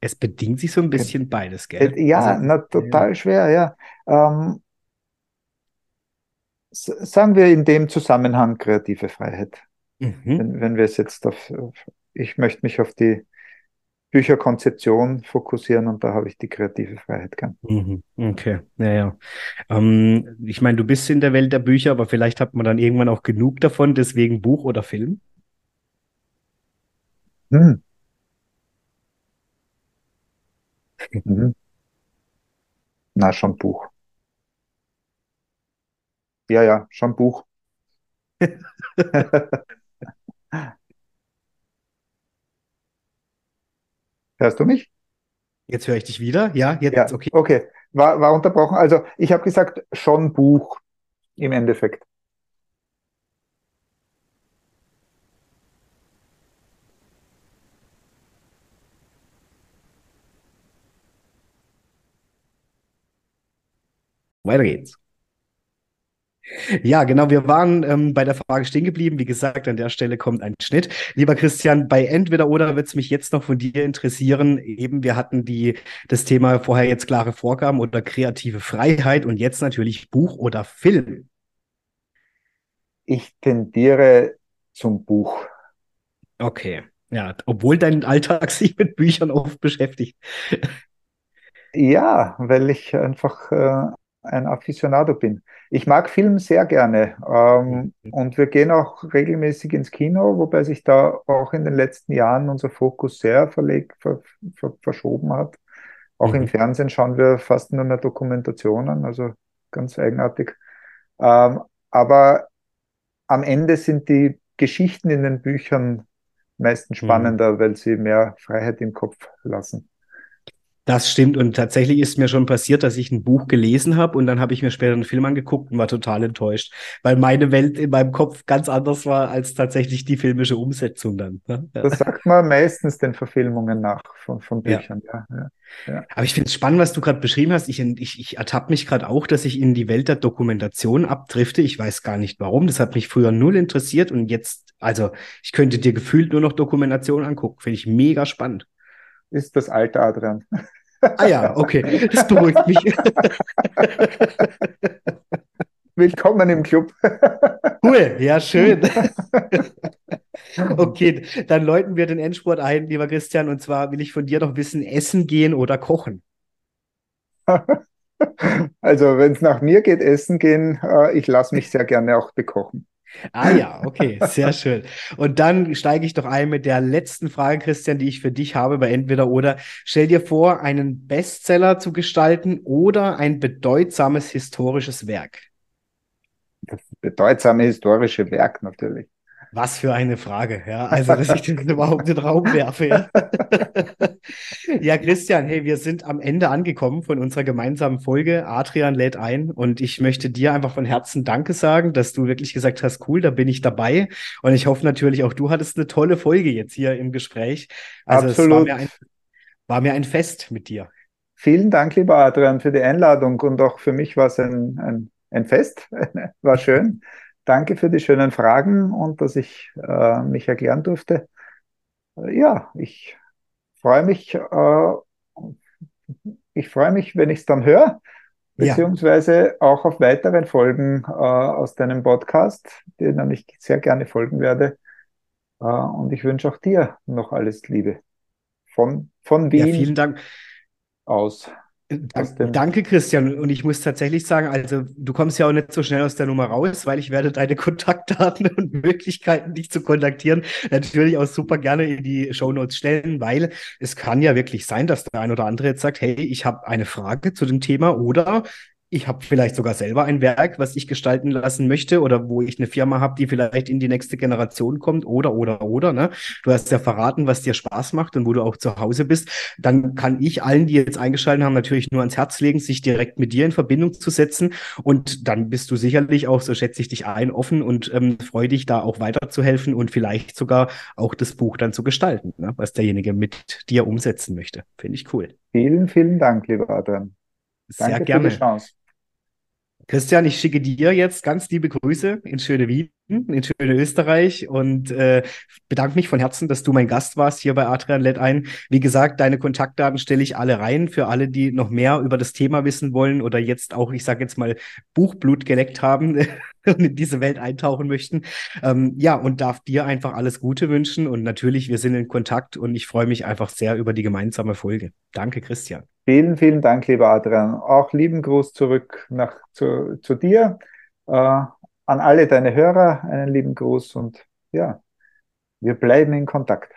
es bedingt sich so ein bisschen beides, gell? Äh, ja, also, na, total ja. schwer, ja. Ähm, sagen wir in dem Zusammenhang kreative Freiheit. Mhm. Wenn, wenn wir es jetzt auf, ich möchte mich auf die Bücherkonzeption fokussieren und da habe ich die kreative Freiheit gern. Mhm. Okay, ja, ja. Ähm, ich meine, du bist in der Welt der Bücher, aber vielleicht hat man dann irgendwann auch genug davon, deswegen Buch oder Film? Hm. Mhm. Na, schon Buch. Ja, ja, schon Buch. Hörst du mich? Jetzt höre ich dich wieder. Ja, jetzt ja, okay. Okay, war, war unterbrochen. Also ich habe gesagt, schon Buch im Endeffekt. Weiter geht's. Ja, genau. Wir waren ähm, bei der Frage stehen geblieben. Wie gesagt, an der Stelle kommt ein Schnitt. Lieber Christian, bei Entweder oder wird es mich jetzt noch von dir interessieren. Eben, wir hatten die, das Thema vorher jetzt klare Vorgaben oder kreative Freiheit und jetzt natürlich Buch oder Film. Ich tendiere zum Buch. Okay. Ja, obwohl dein Alltag sich mit Büchern oft beschäftigt. Ja, weil ich einfach äh, ein Aficionado bin. Ich mag Film sehr gerne ähm, mhm. und wir gehen auch regelmäßig ins Kino, wobei sich da auch in den letzten Jahren unser Fokus sehr verlegt, ver, ver, verschoben hat. Auch mhm. im Fernsehen schauen wir fast nur mehr Dokumentationen, also ganz eigenartig. Ähm, aber am Ende sind die Geschichten in den Büchern meistens mhm. spannender, mhm. weil sie mehr Freiheit im Kopf lassen. Das stimmt und tatsächlich ist mir schon passiert, dass ich ein Buch gelesen habe und dann habe ich mir später einen Film angeguckt und war total enttäuscht, weil meine Welt in meinem Kopf ganz anders war als tatsächlich die filmische Umsetzung dann. Ne? Das sagt man meistens den Verfilmungen nach von, von Büchern, ja. ja, ja. Aber ich finde es spannend, was du gerade beschrieben hast. Ich, ich, ich ertappe mich gerade auch, dass ich in die Welt der Dokumentation abdrifte. Ich weiß gar nicht warum. Das hat mich früher null interessiert und jetzt, also ich könnte dir gefühlt nur noch Dokumentation angucken. Finde ich mega spannend. Ist das alte Adrian. Ah ja, okay, das beruhigt mich. Willkommen im Club. Cool, ja, schön. Okay, dann läuten wir den Endspurt ein, lieber Christian. Und zwar will ich von dir noch wissen, essen gehen oder kochen? Also, wenn es nach mir geht, essen gehen, äh, ich lasse mich sehr gerne auch bekochen. Ah ja, okay, sehr schön. Und dann steige ich doch ein mit der letzten Frage, Christian, die ich für dich habe bei Entweder oder. Stell dir vor, einen Bestseller zu gestalten oder ein bedeutsames historisches Werk. Das bedeutsame historische Werk natürlich. Was für eine Frage, ja. Also, dass ich das überhaupt in den Raum werfe. Ja. ja, Christian, hey, wir sind am Ende angekommen von unserer gemeinsamen Folge. Adrian lädt ein und ich möchte dir einfach von Herzen Danke sagen, dass du wirklich gesagt hast, cool, da bin ich dabei. Und ich hoffe natürlich auch, du hattest eine tolle Folge jetzt hier im Gespräch. Also, Absolut. es war mir, ein, war mir ein Fest mit dir. Vielen Dank, lieber Adrian, für die Einladung und auch für mich war es ein, ein, ein Fest. war schön. Danke für die schönen Fragen und dass ich äh, mich erklären durfte. Ja, ich freue mich, äh, ich freue mich, wenn ich es dann höre, beziehungsweise ja. auch auf weiteren Folgen äh, aus deinem Podcast, denen ich sehr gerne folgen werde. Äh, und ich wünsche auch dir noch alles Liebe. Von, von Wien ja, vielen Dank. aus. Danke, Christian. Und ich muss tatsächlich sagen, also du kommst ja auch nicht so schnell aus der Nummer raus, weil ich werde deine Kontaktdaten und Möglichkeiten, dich zu kontaktieren, natürlich auch super gerne in die Shownotes stellen, weil es kann ja wirklich sein, dass der ein oder andere jetzt sagt, hey, ich habe eine Frage zu dem Thema oder ich habe vielleicht sogar selber ein Werk, was ich gestalten lassen möchte oder wo ich eine Firma habe, die vielleicht in die nächste Generation kommt oder, oder, oder. Ne? Du hast ja verraten, was dir Spaß macht und wo du auch zu Hause bist. Dann kann ich allen, die jetzt eingeschaltet haben, natürlich nur ans Herz legen, sich direkt mit dir in Verbindung zu setzen. Und dann bist du sicherlich auch, so schätze ich dich ein, offen und ähm, freue dich da auch weiterzuhelfen und vielleicht sogar auch das Buch dann zu gestalten, ne? was derjenige mit dir umsetzen möchte. Finde ich cool. Vielen, vielen Dank, lieber Adrian. Danke Sehr gerne. Für die Chance. Christian, ich schicke dir jetzt ganz liebe Grüße in schöne Wien, in schöne Österreich und äh, bedanke mich von Herzen, dass du mein Gast warst hier bei Adrian Led ein. Wie gesagt, deine Kontaktdaten stelle ich alle rein für alle, die noch mehr über das Thema wissen wollen oder jetzt auch, ich sage jetzt mal, Buchblut geleckt haben und in diese Welt eintauchen möchten. Ähm, ja, und darf dir einfach alles Gute wünschen und natürlich, wir sind in Kontakt und ich freue mich einfach sehr über die gemeinsame Folge. Danke, Christian. Vielen, vielen Dank, lieber Adrian. Auch lieben Gruß zurück nach, zu, zu dir. Äh, an alle deine Hörer einen lieben Gruß und ja, wir bleiben in Kontakt.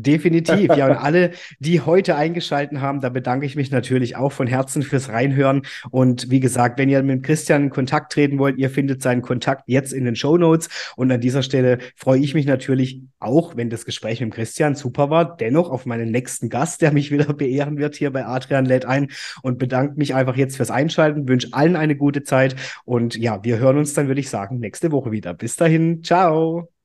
Definitiv, ja. Und alle, die heute eingeschalten haben, da bedanke ich mich natürlich auch von Herzen fürs Reinhören. Und wie gesagt, wenn ihr mit Christian in Kontakt treten wollt, ihr findet seinen Kontakt jetzt in den Show Notes. Und an dieser Stelle freue ich mich natürlich auch, wenn das Gespräch mit Christian super war, dennoch auf meinen nächsten Gast, der mich wieder beehren wird hier bei Adrian lädt ein und bedanke mich einfach jetzt fürs Einschalten, wünsche allen eine gute Zeit. Und ja, wir hören uns dann, würde ich sagen, nächste Woche wieder. Bis dahin, ciao.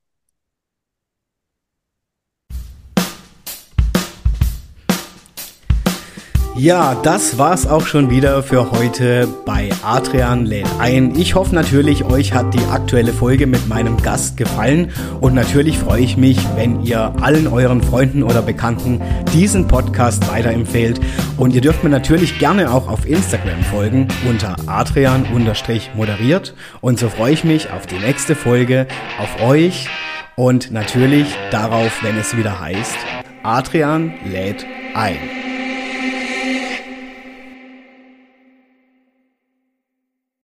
Ja, das war's auch schon wieder für heute bei Adrian lädt ein. Ich hoffe natürlich, euch hat die aktuelle Folge mit meinem Gast gefallen und natürlich freue ich mich, wenn ihr allen euren Freunden oder Bekannten diesen Podcast weiterempfehlt und ihr dürft mir natürlich gerne auch auf Instagram folgen unter adrian-moderiert und so freue ich mich auf die nächste Folge, auf euch und natürlich darauf, wenn es wieder heißt, Adrian lädt ein.